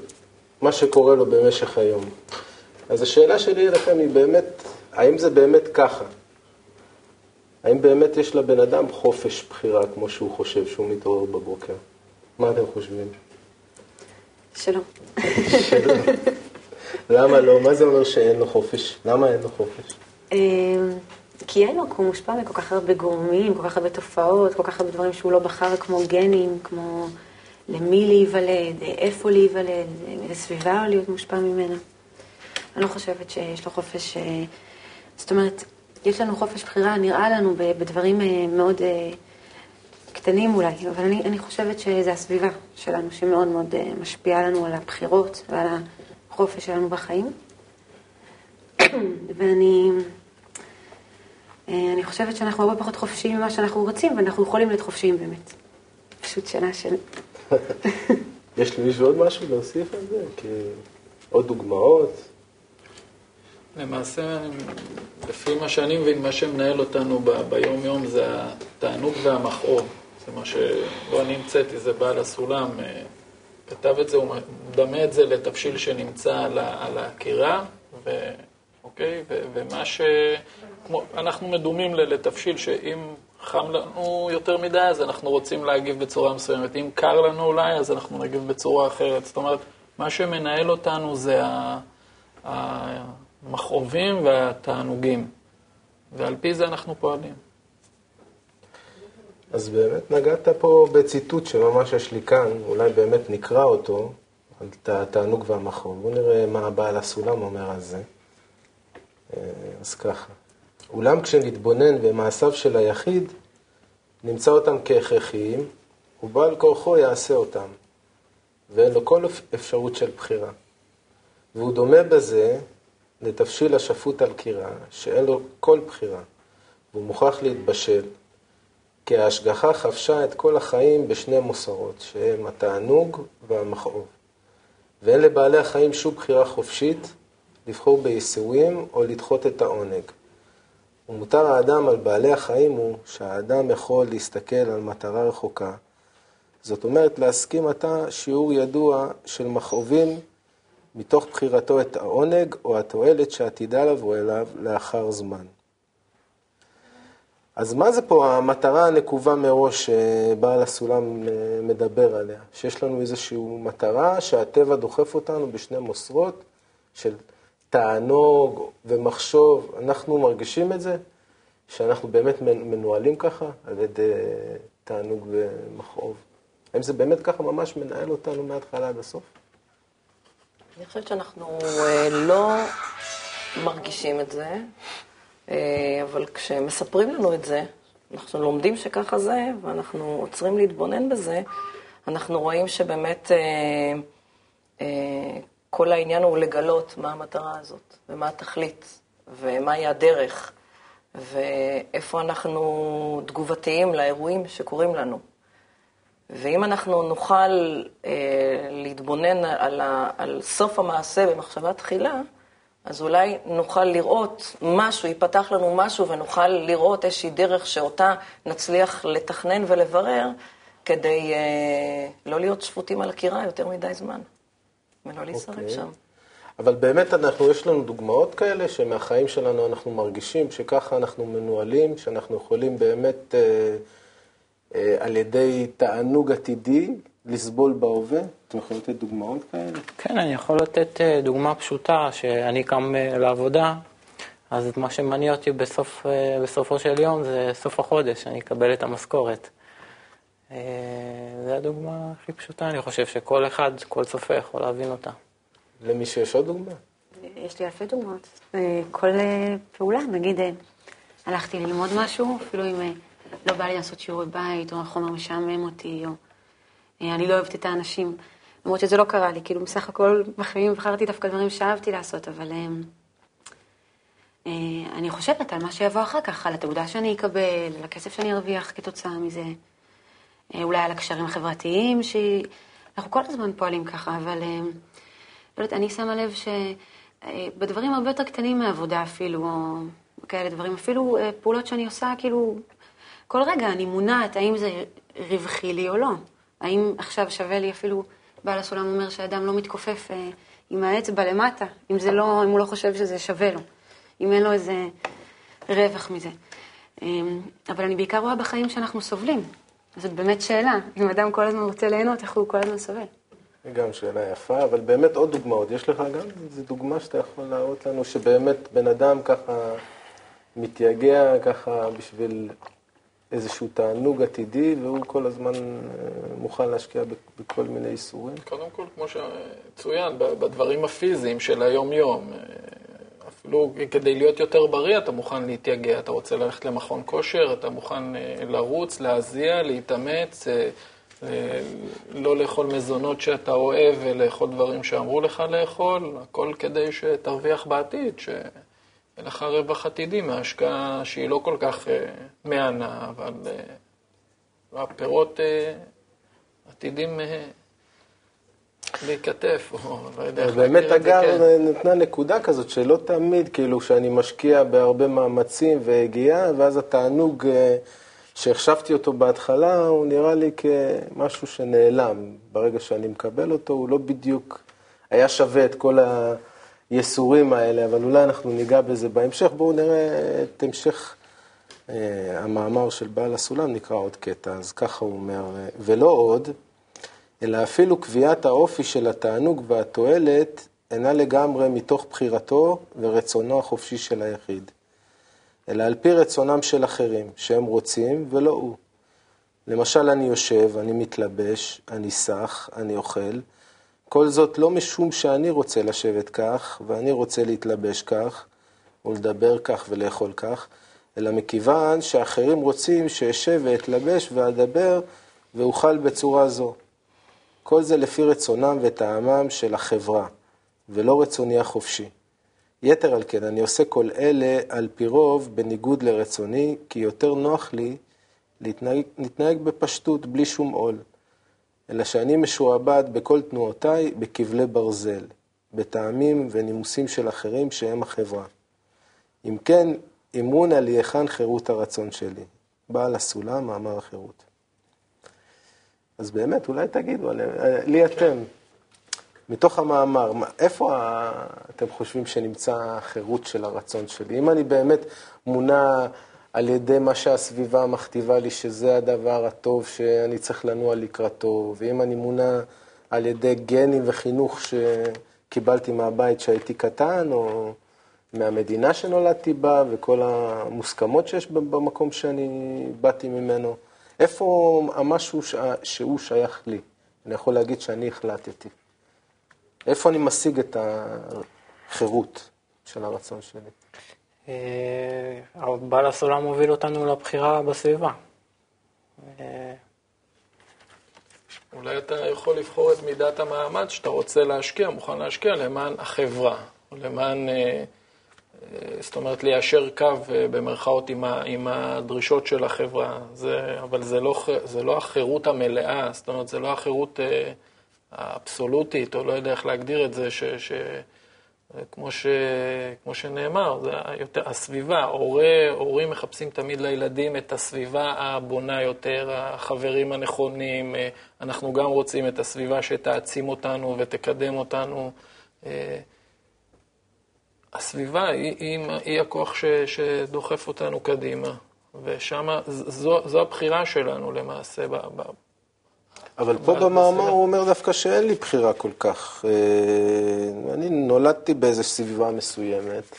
מה שקורה לו במשך היום. אז השאלה שלי אליכם היא באמת, האם זה באמת ככה? האם באמת יש לבן אדם חופש בחירה כמו שהוא חושב שהוא מתעורר בבוקר? מה אתם חושבים? שלום. למה לא? מה זה אומר שאין לו חופש? למה אין לו חופש? אמ, כי אין לו, הוא מושפע מכל כך הרבה גורמים, כל כך הרבה תופעות, כל כך הרבה דברים שהוא לא בחר, כמו גנים, כמו למי להיוולד, איפה להיוולד, איזה סביבה להיות מושפע ממנה. אני לא חושבת שיש לו חופש, אה, זאת אומרת, יש לנו חופש בחירה, נראה לנו בדברים אה, מאוד אה, קטנים אולי, אבל אני, אני חושבת שזה הסביבה שלנו שמאוד מאוד אה, משפיעה לנו על הבחירות ועל החופש שלנו בחיים. ואני אה, אני חושבת שאנחנו הרבה פחות חופשיים ממה שאנחנו רוצים, ואנחנו יכולים להיות חופשיים באמת. פשוט שאלה של... יש למישהו עוד משהו להוסיף על זה? כי... עוד דוגמאות? למעשה, אני- לפי מה שאני מבין, מה שמנהל אותנו ב- ביום-יום זה התענוג והמכאוב. זה מה שלא אני המצאתי, זה בעל הסולם. אה, כתב את זה, הוא מדמה את זה לתבשיל שנמצא על, על הקירה. אוקיי? ו- ומה ש... כמו, אנחנו מדומים ל- לתבשיל שאם חם לנו יותר מדי, אז אנחנו רוצים להגיב בצורה מסוימת. אם קר לנו אולי, אז אנחנו נגיב בצורה אחרת. זאת אומרת, מה שמנהל אותנו זה ה... המכאובים והתענוגים, ועל פי זה אנחנו פועלים. אז באמת נגעת פה בציטוט שממש יש לי כאן, אולי באמת נקרא אותו, על התענוג והמכאוב. בואו נראה מה הבעל הסולם אומר על זה. אה, אז ככה. אולם כשנתבונן במעשיו של היחיד, נמצא אותם כהכרחיים, ובעל כורחו יעשה אותם, ואין לו כל אפ- אפשרות של בחירה. והוא דומה בזה לתבשיל השפוט על קירה, שאין לו כל בחירה. והוא מוכרח להתבשל, כי ההשגחה חבשה את כל החיים בשני מוסרות, שהם התענוג והמכאוב. ואין לבעלי החיים שום בחירה חופשית לבחור בייסורים או לדחות את העונג. ומותר האדם על בעלי החיים הוא שהאדם יכול להסתכל על מטרה רחוקה. זאת אומרת, להסכים עתה שיעור ידוע של מכאובים מתוך בחירתו את העונג או התועלת שעתידה לבוא אליו לאחר זמן. אז מה זה פה המטרה הנקובה מראש שבעל הסולם אה, מדבר עליה? שיש לנו איזושהי מטרה שהטבע דוחף אותנו בשני מוסרות של תענוג ומחשוב. אנחנו מרגישים את זה, שאנחנו באמת מנוהלים ככה על ידי תענוג ומכאוב. האם זה באמת ככה ממש מנהל אותנו מההתחלה עד הסוף? אני חושבת שאנחנו אה, לא מרגישים את זה, אה, אבל כשמספרים לנו את זה, אנחנו לומדים שככה זה, ואנחנו עוצרים להתבונן בזה, אנחנו רואים שבאמת אה, כל העניין הוא לגלות מה המטרה הזאת, ומה התכלית, ומהי הדרך, ואיפה אנחנו תגובתיים לאירועים שקורים לנו. ואם אנחנו נוכל אה, להתבונן על, ה, על סוף המעשה במחשבה תחילה, אז אולי נוכל לראות משהו, ייפתח לנו משהו ונוכל לראות איזושהי דרך שאותה נצליח לתכנן ולברר כדי אה, לא להיות שפוטים על הקירה יותר מדי זמן, ולא להישרק okay. אוקיי. שם. אבל באמת אנחנו, יש לנו דוגמאות כאלה שמהחיים שלנו אנחנו מרגישים שככה אנחנו מנוהלים, שאנחנו יכולים באמת... אה, אה, על ידי תענוג עתידי לסבול בהווה? אתם יכולים לתת דוגמאות כאלה? כן, אני יכול לתת אה, דוגמה פשוטה, שאני קם אה, לעבודה, אז מה שמניע אותי בסוף, בסופו של יום זה סוף החודש, אני אקבל את המשכורת. זו הדוגמה הכי פשוטה, אני חושב שכל אחד, כל צופה יכול להבין אותה. למי שיש עוד דוגמה? יש לי אלפי דוגמאות. כל פעולה, נגיד, הלכתי ללמוד משהו, אפילו אם... לא בא לי לעשות שיעורי בית, או החומר משעמם אותי, או אה, אני לא אוהבת את האנשים. למרות שזה לא קרה לי, כאילו בסך הכל בחיים בחרתי דווקא דברים שאהבתי לעשות, אבל אה, אה, אני חושבת על מה שיבוא אחר כך, על התעודה שאני אקבל, על הכסף שאני ארוויח כתוצאה מזה, אולי על הקשרים החברתיים, שאנחנו כל הזמן פועלים ככה, אבל לא יודעת, אני שמה לב שבדברים הרבה יותר קטנים מעבודה אפילו, או כאלה דברים, אפילו פעולות שאני עושה, כאילו, כל רגע אני מונעת האם זה רווחי לי או לא. האם עכשיו שווה לי אפילו, בעל הסולם אומר שאדם לא מתכופף אה, עם האצבע למטה, אם, זה לא, אם הוא לא חושב שזה שווה לו, אם אין לו איזה רווח מזה. אה, אבל אני בעיקר רואה בחיים שאנחנו סובלים. זאת באמת שאלה, אם אדם כל הזמן רוצה ליהנות, איך הוא כל הזמן סובל. גם שאלה יפה, אבל באמת עוד דוגמאות. יש לך גם איזו דוגמה שאתה יכול להראות לנו, שבאמת בן אדם ככה מתייגע ככה בשביל איזשהו תענוג עתידי, והוא כל הזמן אה, מוכן להשקיע בכל מיני איסורים? קודם כל, כמו שצוין, בדברים הפיזיים של היום-יום. אה, אפילו כדי להיות יותר בריא, אתה מוכן להתייגע, אתה רוצה ללכת למכון כושר, אתה מוכן אה, לרוץ, להזיע, להתאמץ, לא לאכול מזונות שאתה אוהב ולאכול דברים שאמרו לך לאכול, הכל כדי שתרוויח בעתיד, ש... אין לך רווח עתידי מהשקעה שהיא לא כל כך uh, מהנה, אבל uh, הפירות uh, עתידים להיכתף, או לא יודע איך להגדיר את זה. באמת, אגב, כן. נתנה נקודה כזאת, שלא תמיד, כאילו, שאני משקיע בהרבה מאמצים והגיעה, ואז התענוג שהחשבתי אותו בהתחלה, הוא נראה לי כמשהו שנעלם. ברגע שאני מקבל אותו, הוא לא בדיוק היה שווה את כל ה... הייסורים האלה, אבל אולי אנחנו ניגע בזה בהמשך. בואו נראה את המשך אה, המאמר של בעל הסולם, נקרא עוד קטע. אז ככה הוא אומר, ולא עוד, אלא אפילו קביעת האופי של התענוג והתועלת אינה לגמרי מתוך בחירתו ורצונו החופשי של היחיד, אלא על פי רצונם של אחרים, שהם רוצים ולא הוא. למשל, אני יושב, אני מתלבש, אני סח, אני אוכל, כל זאת לא משום שאני רוצה לשבת כך, ואני רוצה להתלבש כך, ולדבר כך ולאכול כך, אלא מכיוון שאחרים רוצים שאשב ואתלבש ואדבר ואוכל בצורה זו. כל זה לפי רצונם וטעמם של החברה, ולא רצוני החופשי. יתר על כן, אני עושה כל אלה על פי רוב בניגוד לרצוני, כי יותר נוח לי להתנהג, להתנהג בפשטות, בלי שום עול. אלא שאני משועבד בכל תנועותיי בכבלי ברזל, בטעמים ונימוסים של אחרים שהם החברה. אם כן, אמונה לי היכן חירות הרצון שלי. בעל הסולם, מאמר החירות. אז באמת, אולי תגידו, לי אתם, מתוך המאמר, איפה אתם חושבים שנמצא החירות של הרצון שלי? אם אני באמת מונע על ידי מה שהסביבה מכתיבה לי שזה הדבר הטוב שאני צריך לנוע לקראתו, ואם אני מונע על ידי גנים וחינוך שקיבלתי מהבית כשהייתי קטן, או מהמדינה שנולדתי בה, וכל המוסכמות שיש במקום שאני באתי ממנו, איפה המשהו שהוא שייך לי? אני יכול להגיד שאני החלטתי. איפה אני משיג את החירות של הרצון שלי? אה, בעל הסולם מוביל אותנו לבחירה בסביבה. אה, אולי אתה יכול לבחור את מידת המאמץ שאתה רוצה להשקיע, מוכן להשקיע למען החברה, למען, אה, זאת אומרת, ליישר קו במרכאות עם הדרישות של החברה. זה, אבל זה לא, זה לא החירות המלאה, זאת אומרת, זה לא החירות האבסולוטית, או לא יודע איך להגדיר את זה, ש... ש כמו, ש, כמו שנאמר, זה יותר, הסביבה, הורי, הורים מחפשים תמיד לילדים את הסביבה הבונה יותר, החברים הנכונים, אה, אנחנו גם רוצים את הסביבה שתעצים אותנו ותקדם אותנו. אה, הסביבה היא, היא, היא הכוח ש, שדוחף אותנו קדימה, ושם זו, זו הבחירה שלנו למעשה אבל פה במאמר הוא אומר דווקא שאין לי בחירה כל כך. אה, אני נולדתי באיזו סביבה מסוימת.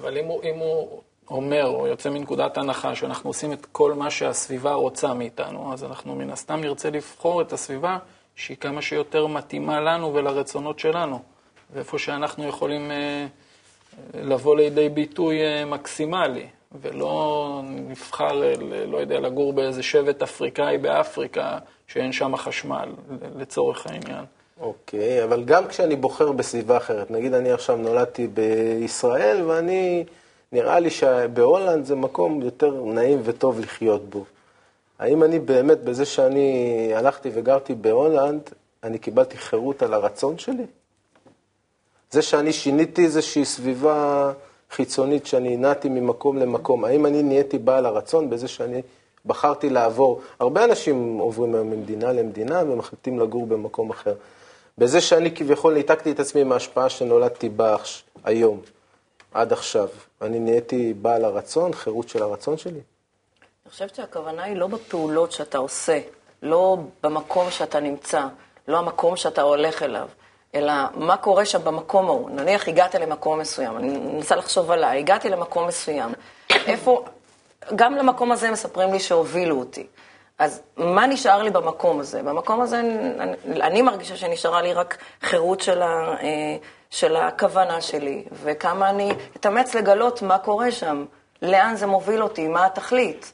אבל אם הוא, אם הוא אומר, או יוצא מנקודת הנחה, שאנחנו עושים את כל מה שהסביבה רוצה מאיתנו, אז אנחנו מן הסתם נרצה לבחור את הסביבה שהיא כמה שיותר מתאימה לנו ולרצונות שלנו. ואיפה שאנחנו יכולים אה, לבוא לידי ביטוי אה, מקסימלי. ולא נבחר, לא יודע, לגור באיזה שבט אפריקאי באפריקה, שאין שם חשמל, לצורך העניין. אוקיי, okay, אבל גם כשאני בוחר בסביבה אחרת, נגיד אני עכשיו נולדתי בישראל, ואני, נראה לי שבהולנד זה מקום יותר נעים וטוב לחיות בו. האם אני באמת, בזה שאני הלכתי וגרתי בהולנד, אני קיבלתי חירות על הרצון שלי? זה שאני שיניתי איזושהי סביבה חיצונית שאני נעתי ממקום למקום, האם אני נהייתי בעל הרצון בזה שאני בחרתי לעבור, הרבה אנשים עוברים היום ממדינה למדינה ומחליטים לגור במקום אחר. בזה שאני כביכול ניתקתי את עצמי מההשפעה שנולדתי בה היום, עד עכשיו, אני נהייתי בעל הרצון, חירות של הרצון שלי? אני חושבת שהכוונה היא לא בפעולות שאתה עושה, לא במקום שאתה נמצא, לא המקום שאתה הולך אליו, אלא מה קורה שם במקום ההוא. נניח הגעת למקום מסוים, אני מנסה לחשוב עליי, הגעתי למקום מסוים, איפה, גם למקום הזה מספרים לי שהובילו אותי. אז מה נשאר לי במקום הזה? במקום הזה אני, אני מרגישה שנשארה לי רק חירות של, ה, אה, של הכוונה שלי, וכמה אני אתאמץ לגלות מה קורה שם, לאן זה מוביל אותי, מה התכלית.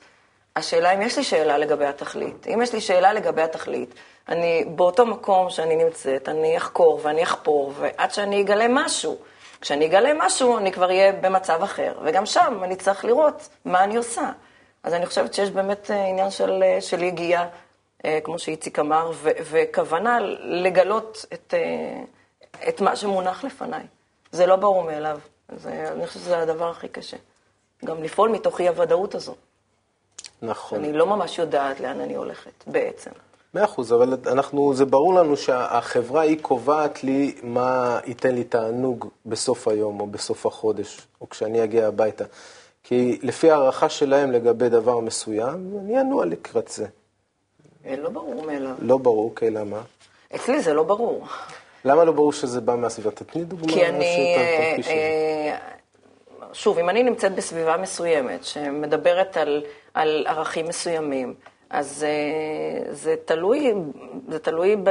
השאלה אם יש לי שאלה לגבי התכלית. אם יש לי שאלה לגבי התכלית, אני באותו מקום שאני נמצאת, אני אחקור ואני אחפור, ועד שאני אגלה משהו. כשאני אגלה משהו, אני כבר אהיה במצב אחר, וגם שם אני צריך לראות מה אני עושה. אז אני חושבת שיש באמת אה, עניין של, אה, של יגיעה, אה, כמו שאיציק אמר, ו- וכוונה לגלות את, את מה שמונח לפניי. זה לא ברור מאליו. זה, אני חושבת שזה הדבר הכי קשה. גם לפעול מתוך אי-הוודאות הזו. נכון. אני לא ממש יודעת לאן אני הולכת, בעצם. מאה אחוז, אבל אנחנו, זה ברור לנו שהחברה היא קובעת לי מה ייתן לי תענוג בסוף היום או בסוף החודש, או כשאני אגיע הביתה. כי לפי הערכה שלהם לגבי דבר מסוים, אני אנוע לקראת זה. אה, לא ברור מאליו. לא ברור, כי למה? אצלי זה לא ברור. למה לא ברור שזה בא מהסביבה? תתני דוגמה. כי אני... אה, אה, שוב, אם אני נמצאת בסביבה מסוימת שמדברת על, על ערכים מסוימים, אז uh, זה תלוי, זה תלוי, ב,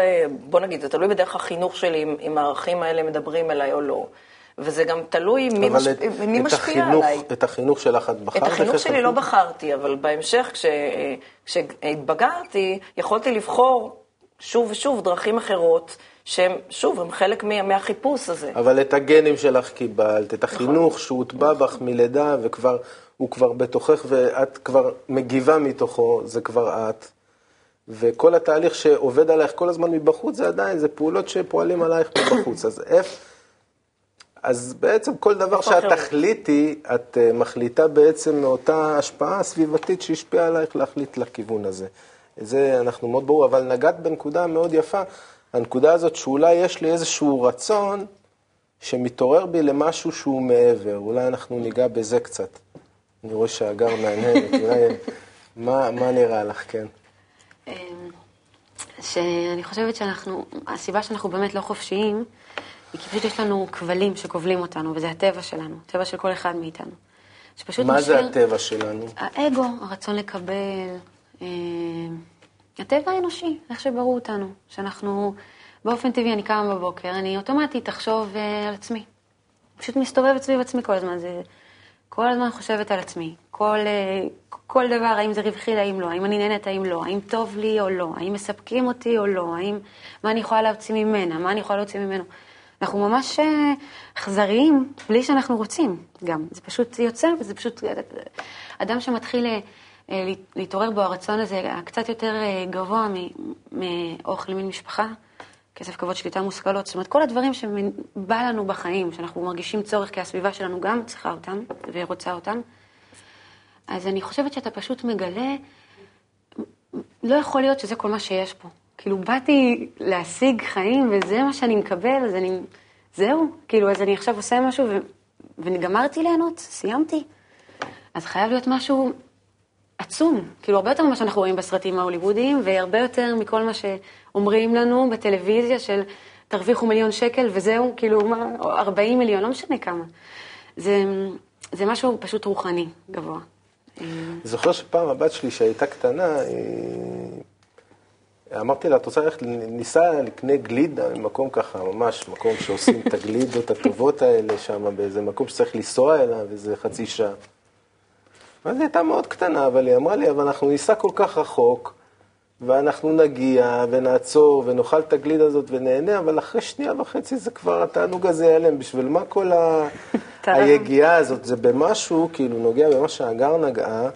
בוא נגיד, זה תלוי בדרך החינוך שלי, אם, אם הערכים האלה מדברים אליי או לא. וזה גם תלוי מי, מש... את, מי את משפיע החינוך, עליי. את החינוך שלך את בחרת? את החינוך שלי לא בחרתי, אבל בהמשך, כש, כשהתבגרתי, יכולתי לבחור שוב ושוב דרכים אחרות שהם, שוב, הם חלק מה, מהחיפוש הזה. אבל את הגנים שלך קיבלת, את החינוך שהוטבע בך מלידה, וכבר, הוא כבר בתוכך, ואת כבר מגיבה מתוכו, זה כבר את. וכל התהליך שעובד עלייך כל הזמן מבחוץ, זה עדיין, זה פעולות שפועלים עלייך מבחוץ. אז איפה... אז בעצם כל דבר שאת תחליטי, את אה, מחליטה בעצם מאותה השפעה סביבתית שהשפיעה עלייך להחליט לכיוון הזה. זה אנחנו מאוד ברור, אבל נגעת בנקודה מאוד יפה, הנקודה הזאת שאולי יש לי איזשהו רצון שמתעורר בי למשהו שהוא מעבר, אולי אנחנו ניגע בזה קצת. אני רואה שהגר מעניינת, אולי, מה, מה נראה לך, כן? אמ, שאני חושבת שאנחנו, הסיבה שאנחנו באמת לא חופשיים, היא כי פשוט יש לנו כבלים שכובלים אותנו, וזה הטבע שלנו, הטבע של כל אחד מאיתנו. שפשוט מה משאיר... זה הטבע שלנו? האגו, הרצון לקבל, אה, הטבע האנושי, איך שברו אותנו, שאנחנו, באופן טבעי, אני קמה בבוקר, אני אוטומטית אחשוב אה, על עצמי. פשוט מסתובבת סביב עצמי כל הזמן, זה... כל הזמן חושבת על עצמי. כל, אה, כל דבר, האם זה רווחי, האם לא, האם אני נהנית, האם לא, האם טוב לי או לא, האם מספקים אותי או לא, האם, מה אני יכולה להוציא ממנה, מה אני יכולה להוציא ממנו. אנחנו ממש אה, אכזריים, בלי שאנחנו רוצים גם. זה פשוט יוצא, וזה פשוט... אדם שמתחיל אה, אה, להתעורר בו הרצון הזה הקצת יותר גבוה מאוכל מין משפחה, כסף, כבוד, שליטה, מושכלות, זאת אומרת, כל הדברים שבא לנו בחיים, שאנחנו מרגישים צורך כי הסביבה שלנו גם צריכה אותם ורוצה אותם, אז אני חושבת שאתה פשוט מגלה, לא יכול להיות שזה כל מה שיש פה. כאילו, באתי להשיג חיים, וזה מה שאני מקבל, אז אני... זהו, כאילו, אז אני עכשיו עושה משהו, ו... וגמרתי ליהנות, סיימתי. אז חייב להיות משהו עצום, כאילו, הרבה יותר ממה שאנחנו רואים בסרטים ההוליוודיים, והרבה יותר מכל מה שאומרים לנו בטלוויזיה של תרוויחו מיליון שקל וזהו, כאילו, מה, 40 מיליון, לא משנה כמה. זה, זה משהו פשוט רוחני, גבוה. זוכר שפעם הבת שלי, שהייתה קטנה. אמרתי לה, את רוצה ללכת, ניסע לקנה גלידה במקום ככה, ממש, מקום שעושים את הגלידות הטובות האלה שם, באיזה מקום שצריך לנסוע אליו, איזה חצי שעה. ואז היא הייתה מאוד קטנה, אבל היא אמרה לי, אבל אנחנו ניסע כל כך רחוק, ואנחנו נגיע ונעצור ונאכל את הגלידה הזאת ונהנה, אבל אחרי שנייה וחצי זה כבר, התענוג הזה ייעלם. בשביל מה כל ה... היגיעה הזאת? זה במשהו, כאילו, נוגע במה שהגר נגעה.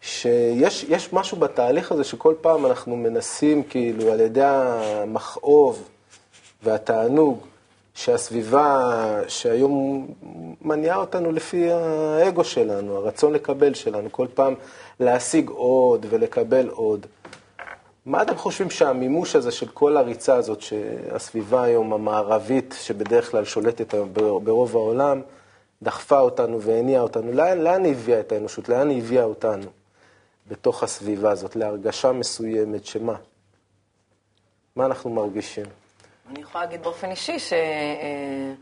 שיש משהו בתהליך הזה שכל פעם אנחנו מנסים, כאילו, על ידי המכאוב והתענוג, שהסביבה שהיום מניעה אותנו לפי האגו שלנו, הרצון לקבל שלנו, כל פעם להשיג עוד ולקבל עוד. מה אתם חושבים שהמימוש הזה של כל הריצה הזאת, שהסביבה היום המערבית, שבדרך כלל שולטת ברוב העולם, דחפה אותנו והניעה אותנו, לאן, לאן היא הביאה את האנושות? לאן היא הביאה אותנו? בתוך הסביבה הזאת, להרגשה מסוימת, שמה? מה אנחנו מרגישים? אני יכולה להגיד באופן אישי ש... אה,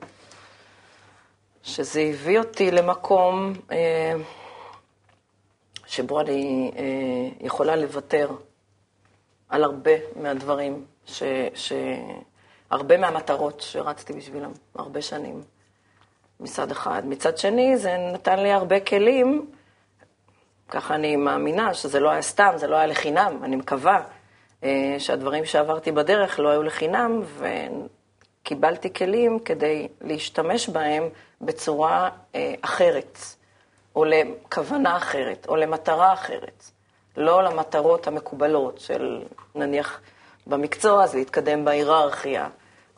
שזה הביא אותי למקום אה, שבו אני אה, יכולה לוותר על הרבה מהדברים, ש... ש... הרבה מהמטרות שרצתי בשבילם הרבה שנים, מצד אחד. מצד שני, זה נתן לי הרבה כלים ככה אני מאמינה שזה לא היה סתם, זה לא היה לחינם, אני מקווה אה, שהדברים שעברתי בדרך לא היו לחינם, וקיבלתי כלים כדי להשתמש בהם בצורה אה, אחרת, או לכוונה אחרת, או למטרה אחרת. לא למטרות המקובלות של נניח במקצוע, אז להתקדם בהיררכיה,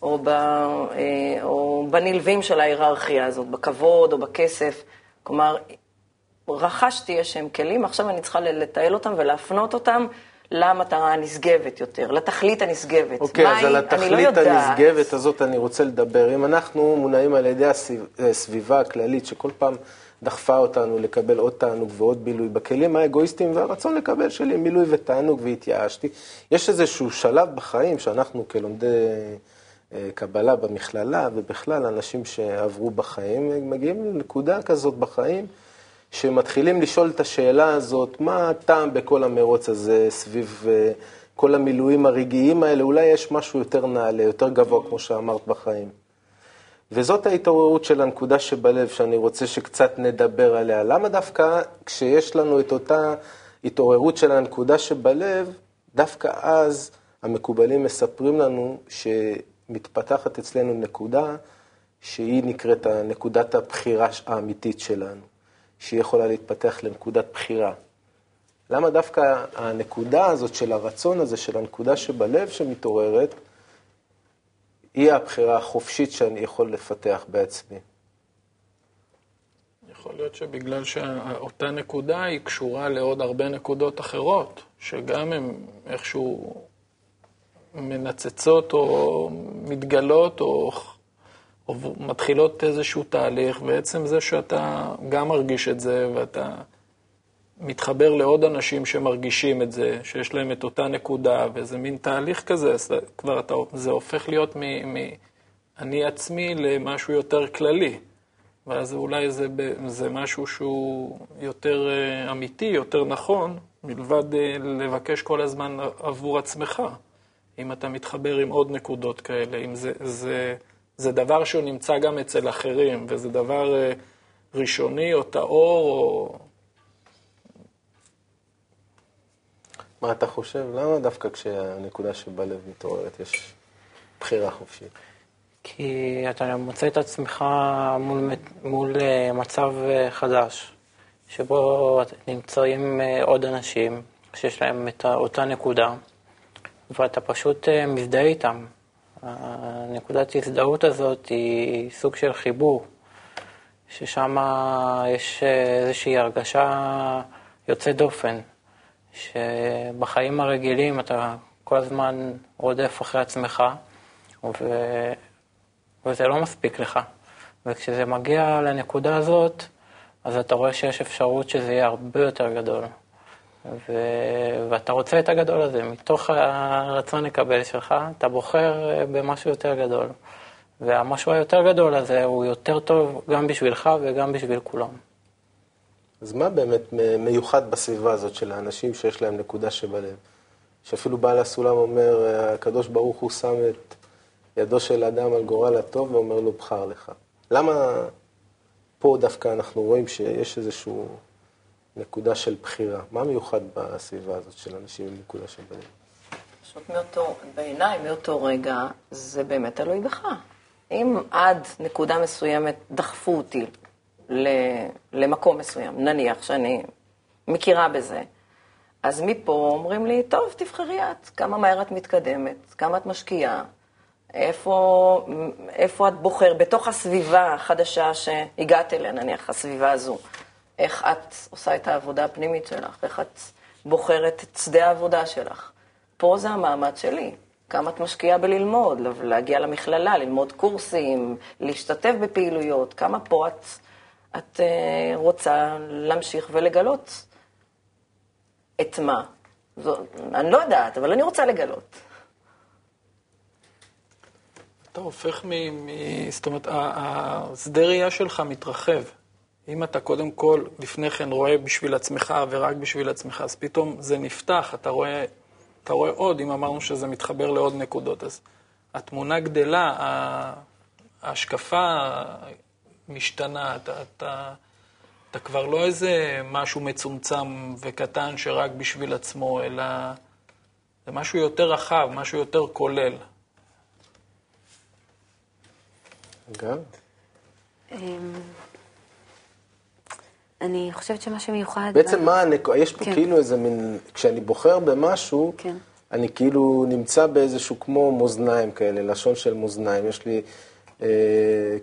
או, ב, אה, או בנלווים של ההיררכיה הזאת, בכבוד או בכסף. כלומר, רכשתי איזשהם כלים, עכשיו אני צריכה לתעל אותם ולהפנות אותם למטרה הנשגבת יותר, לתכלית הנשגבת. אוקיי, אז על התכלית לא הנשגבת הזאת אני רוצה לדבר. אם אנחנו מונעים על ידי הסביבה הכללית, שכל פעם דחפה אותנו לקבל עוד תענוג ועוד בילוי, בכלים האגואיסטיים והרצון לקבל שלי מילוי ותענוג והתייאשתי, יש איזשהו שלב בחיים שאנחנו כלומדי אה, קבלה במכללה, ובכלל אנשים שעברו בחיים, מגיעים לנקודה כזאת בחיים. שמתחילים לשאול את השאלה הזאת, מה הטעם בכל המרוץ הזה סביב uh, כל המילואים הרגעיים האלה, אולי יש משהו יותר נעלה, יותר גבוה, כמו שאמרת בחיים. וזאת ההתעוררות של הנקודה שבלב, שאני רוצה שקצת נדבר עליה. למה דווקא כשיש לנו את אותה התעוררות של הנקודה שבלב, דווקא אז המקובלים מספרים לנו מתפתחת אצלנו נקודה שהיא נקראת נקודת הבחירה האמיתית שלנו, שהיא יכולה להתפתח לנקודת בחירה. למה דווקא הנקודה הזאת של הרצון הזה, של הנקודה שבלב שמתעוררת, היא הבחירה החופשית שאני יכול לפתח בעצמי? יכול להיות שבגלל שאותה נקודה היא קשורה לעוד הרבה נקודות אחרות, שגם הן איכשהו מנצצות או מתגלות או, או מתחילות איזשהו תהליך, ועצם זה שאתה גם מרגיש את זה ואתה מתחבר לעוד אנשים שמרגישים את זה, שיש להם את אותה נקודה, וזה מין תהליך כזה, אז כבר אתה, זה הופך להיות מ"אני עצמי" למשהו יותר כללי. ואז אולי זה, זה משהו שהוא יותר אה, אמיתי, יותר נכון, מלבד אה, לבקש כל הזמן עבור עצמך. אם אתה מתחבר עם עוד נקודות כאלה, אם זה, זה, זה דבר שהוא נמצא גם אצל אחרים, וזה דבר אה, ראשוני או טהור או... מה אתה חושב? למה דווקא כשהנקודה שבלב מתעוררת יש בחירה חופשית? כי אתה מוצא את עצמך מול, מול אה, מצב אה, חדש, שבו נמצאים אה, עוד אנשים שיש להם את אותה נקודה, ואתה פשוט מזדהה איתם. הנקודת הזדהות הזאת היא סוג של חיבור, ששם יש איזושהי הרגשה יוצאת דופן, שבחיים הרגילים אתה כל הזמן רודף אחרי עצמך, ו... וזה לא מספיק לך. וכשזה מגיע לנקודה הזאת, אז אתה רואה שיש אפשרות שזה יהיה הרבה יותר גדול. ו... ואתה רוצה את הגדול הזה, מתוך הרצון לקבל שלך, אתה בוחר במשהו יותר גדול. והמשהו היותר גדול הזה הוא יותר טוב גם בשבילך וגם בשביל כולם. אז מה באמת מיוחד בסביבה הזאת של האנשים שיש להם נקודה שבלב? שאפילו בעל הסולם אומר, הקדוש ברוך הוא שם את ידו של אדם על גורל הטוב ואומר לו, בחר לך. למה פה דווקא אנחנו רואים שיש איזושהי נקודה של בחירה? מה מיוחד בסביבה הזאת של אנשים עם נקודה בנים? פשוט מאותו, בעיניי, מאותו רגע, זה באמת תלוי בך. אם עד נקודה מסוימת דחפו אותי למקום מסוים, נניח שאני מכירה בזה, אז מפה אומרים לי, טוב, תבחרי את, כמה מהר את מתקדמת, כמה את משקיעה, איפה, איפה את בוחר, בתוך הסביבה החדשה שהגעת אליה, נניח, הסביבה הזו, איך את עושה את העבודה הפנימית שלך, איך את בוחרת את שדה העבודה שלך. פה זה המעמד שלי. כמה את משקיעה בללמוד, להגיע למכללה, ללמוד קורסים, להשתתף בפעילויות, כמה פה את, את uh, רוצה להמשיך ולגלות את מה. זו, אני לא יודעת, אבל אני רוצה לגלות. אתה הופך מ... מ זאת אומרת, השדה ראייה שלך מתרחב. אם אתה קודם כל, לפני כן רואה בשביל עצמך ורק בשביל עצמך, אז פתאום זה נפתח, אתה רואה, אתה רואה עוד, אם אמרנו שזה מתחבר לעוד נקודות, אז התמונה גדלה, ההשקפה משתנה, אתה, אתה, אתה כבר לא איזה משהו מצומצם וקטן שרק בשביל עצמו, אלא זה משהו יותר רחב, משהו יותר כולל. גם. אמ, אני חושבת שמה שמיוחד... בעצם מה, יש פה כן. כאילו איזה מין, כשאני בוחר במשהו, כן. אני כאילו נמצא באיזשהו כמו מאזניים כאלה, לשון של מאזניים. יש לי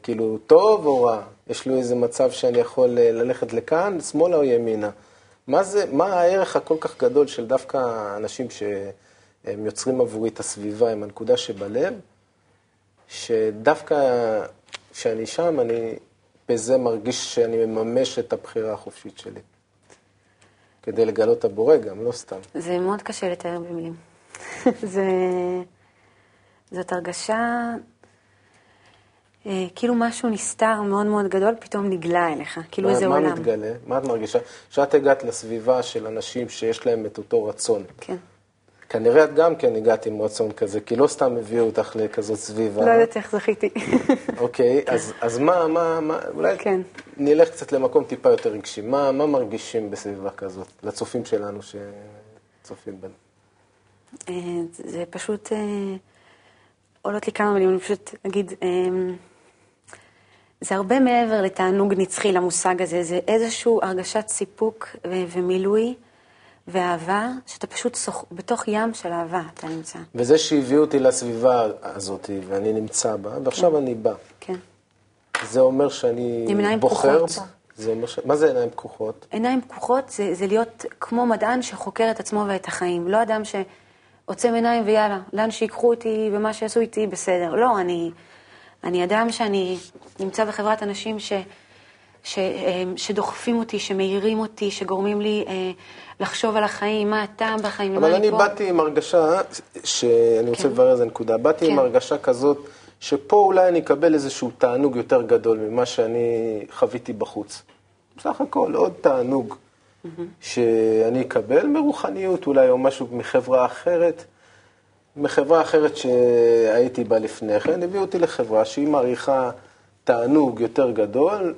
כאילו טוב או רע, יש לי איזה מצב שאני יכול אה, ללכת לכאן, שמאלה או ימינה. מה זה, מה הערך הכל כך גדול של דווקא אנשים שהם יוצרים עבורי את הסביבה עם הנקודה שבלב, שדווקא כשאני שם, אני בזה מרגיש שאני מממש את הבחירה החופשית שלי. כדי לגלות את הבורא גם, לא סתם. זה מאוד קשה לתאר במילים. זה... זאת הרגשה, אה, כאילו משהו נסתר מאוד מאוד גדול, פתאום נגלה אליך, כאילו מה, איזה מה עולם. מה מתגלה? מה את מרגישה? כשאת הגעת לסביבה של אנשים שיש להם את אותו רצון. כן. כנראה את גם כן הגעת עם רצון כזה, כי לא סתם הביאו אותך לכזאת סביבה. לא יודעת איך זכיתי. אוקיי, אז, אז מה, מה, מה, אולי כן. נלך קצת למקום טיפה יותר רגשי. מה, מה מרגישים בסביבה כזאת, לצופים שלנו שצופים בנו? אה, זה פשוט, אה, עולות לי כמה מילים, אני פשוט אגיד, אמ, זה הרבה מעבר לתענוג נצחי למושג הזה, זה איזושהי הרגשת סיפוק ו- ומילוי ואהבה, שאתה פשוט שוח... בתוך ים של אהבה אתה נמצא. וזה שהביאו אותי לסביבה הזאת, ואני נמצא בה, ועכשיו אני בא. כן. זה אומר שאני בוחר... זה אומר ש... מה זה עיניים פקוחות? עיניים פקוחות זה, זה להיות כמו מדען שחוקר את עצמו ואת החיים. לא אדם שעוצם עיניים ויאללה, לאן שיקחו אותי ומה שיעשו איתי, בסדר. לא, אני, אני אדם שאני נמצא בחברת אנשים ש, ש, אה, שדוחפים אותי, שמאירים אותי, שגורמים לי אה, לחשוב על החיים, מה הטעם בחיים, אבל אני אני פה. באתי עם הרגשה, שאני רוצה כן. לברר איזה נקודה, באתי עם כן. הרגשה כזאת, שפה אולי אני אקבל איזשהו תענוג יותר גדול ממה שאני חוויתי בחוץ. בסך הכל, עוד תענוג שאני אקבל מרוחניות אולי, או משהו מחברה אחרת. מחברה אחרת שהייתי בה לפני כן, הביאו אותי לחברה שהיא מעריכה תענוג יותר גדול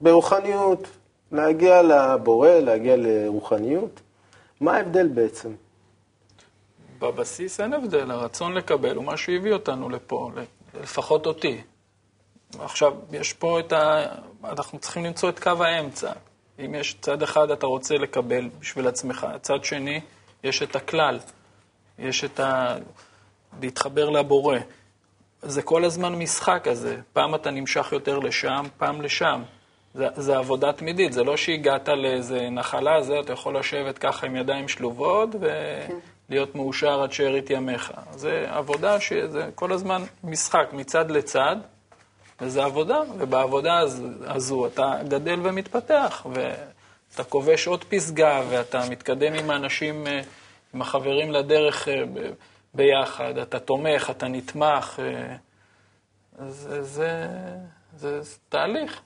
ברוחניות, להגיע לבורא, להגיע לרוחניות. מה ההבדל בעצם? בבסיס אין הבדל, הרצון לקבל הוא מה שהביא אותנו לפה, לפחות אותי. עכשיו, יש פה את ה... אנחנו צריכים למצוא את קו האמצע. אם יש צד אחד אתה רוצה לקבל בשביל עצמך, צד שני, יש את הכלל, יש את ה... להתחבר לבורא. זה כל הזמן משחק הזה, פעם אתה נמשך יותר לשם, פעם לשם. זה, זה עבודה תמידית, זה לא שהגעת לאיזה נחלה, זה אתה יכול לשבת ככה עם ידיים שלובות ולהיות מאושר עד שארית ימיך. זה עבודה שזה כל הזמן משחק מצד לצד, וזה עבודה, ובעבודה הז, הזו אתה גדל ומתפתח, ואתה כובש עוד פסגה, ואתה מתקדם עם האנשים, אה, עם החברים לדרך אה, ב- ביחד, אתה תומך, אתה נתמך, אה, אז זה, זה, זה, זה תהליך.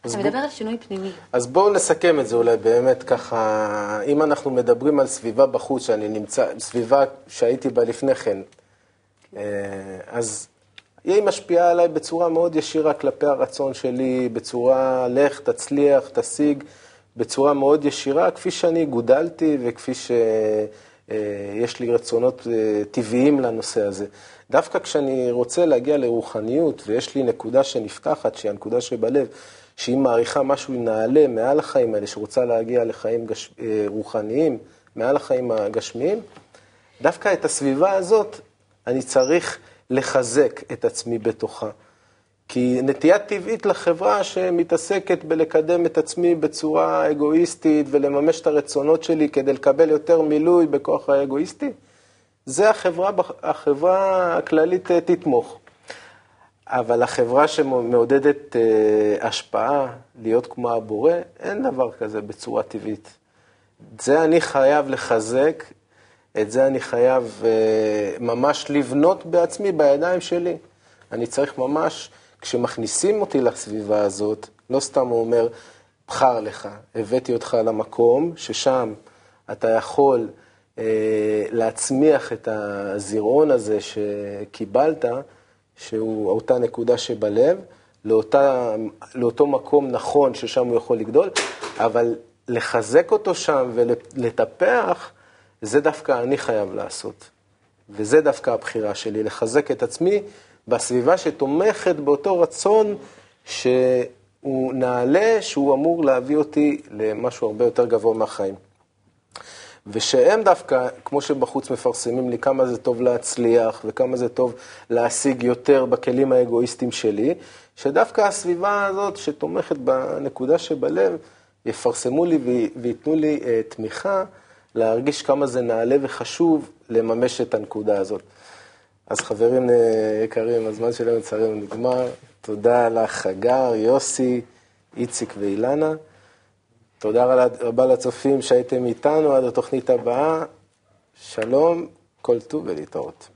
אתה מדבר על שינוי פנימי. אז בואו נסכם את זה אולי באמת ככה, אם אנחנו מדברים על סביבה בחוץ, שאני נמצא, סביבה שהייתי בה לפני כן, אה, אז היא משפיעה עליי בצורה מאוד ישירה כלפי הרצון שלי, בצורה לך, תצליח, תשיג, בצורה מאוד ישירה, כפי שאני גודלתי וכפי שיש לי רצונות אה, טבעיים לנושא הזה. דווקא כשאני רוצה להגיע לרוחניות, ויש לי נקודה שנפתחת, שהיא הנקודה שבלב, שהיא מעריכה משהו נעלה מעל החיים האלה, שרוצה להגיע לחיים גש... אה, רוחניים, מעל החיים הגשמיים, דווקא את הסביבה הזאת אני צריך לחזק את עצמי בתוכה. כי נטייה טבעית לחברה שמתעסקת בלקדם את עצמי בצורה אגואיסטית ולממש את הרצונות שלי כדי לקבל יותר מילוי בכוח האגואיסטי, זה החברה, החברה הכללית אה, תתמוך. אבל החברה שמעודדת אה, השפעה, להיות כמו הבורא, אין דבר כזה בצורה טבעית. את זה אני חייב לחזק, את זה אני חייב אה, ממש לבנות בעצמי, בידיים שלי. אני צריך ממש, כשמכניסים אותי לסביבה הזאת, לא סתם הוא אומר, בחר לך, הבאתי אותך למקום ששם אתה יכול אה, להצמיח את הזירעון הזה שקיבלת, שהוא אותה נקודה שבלב, לאותה, לאותו מקום נכון ששם הוא יכול לגדול, אבל לחזק אותו שם ולטפח, זה דווקא אני חייב לעשות. וזה דווקא הבחירה שלי, לחזק את עצמי בסביבה שתומכת באותו רצון שהוא נעלה, שהוא אמור להביא אותי למשהו הרבה יותר גבוה מהחיים. ושהם דווקא, כמו שבחוץ מפרסמים לי כמה זה טוב להצליח וכמה זה טוב להשיג יותר בכלים האגואיסטיים שלי, שדווקא הסביבה הזאת שתומכת בנקודה שבלב, יפרסמו לי וייתנו לי uh, תמיכה להרגיש כמה זה נעלה וחשוב לממש את הנקודה הזאת. אז חברים יקרים, הזמן שלנו לצערנו נגמר. תודה לך, הגר, יוסי, איציק ואילנה. תודה רבה לצופים שהייתם איתנו עד התוכנית הבאה. שלום, כל טוב ולהתראות.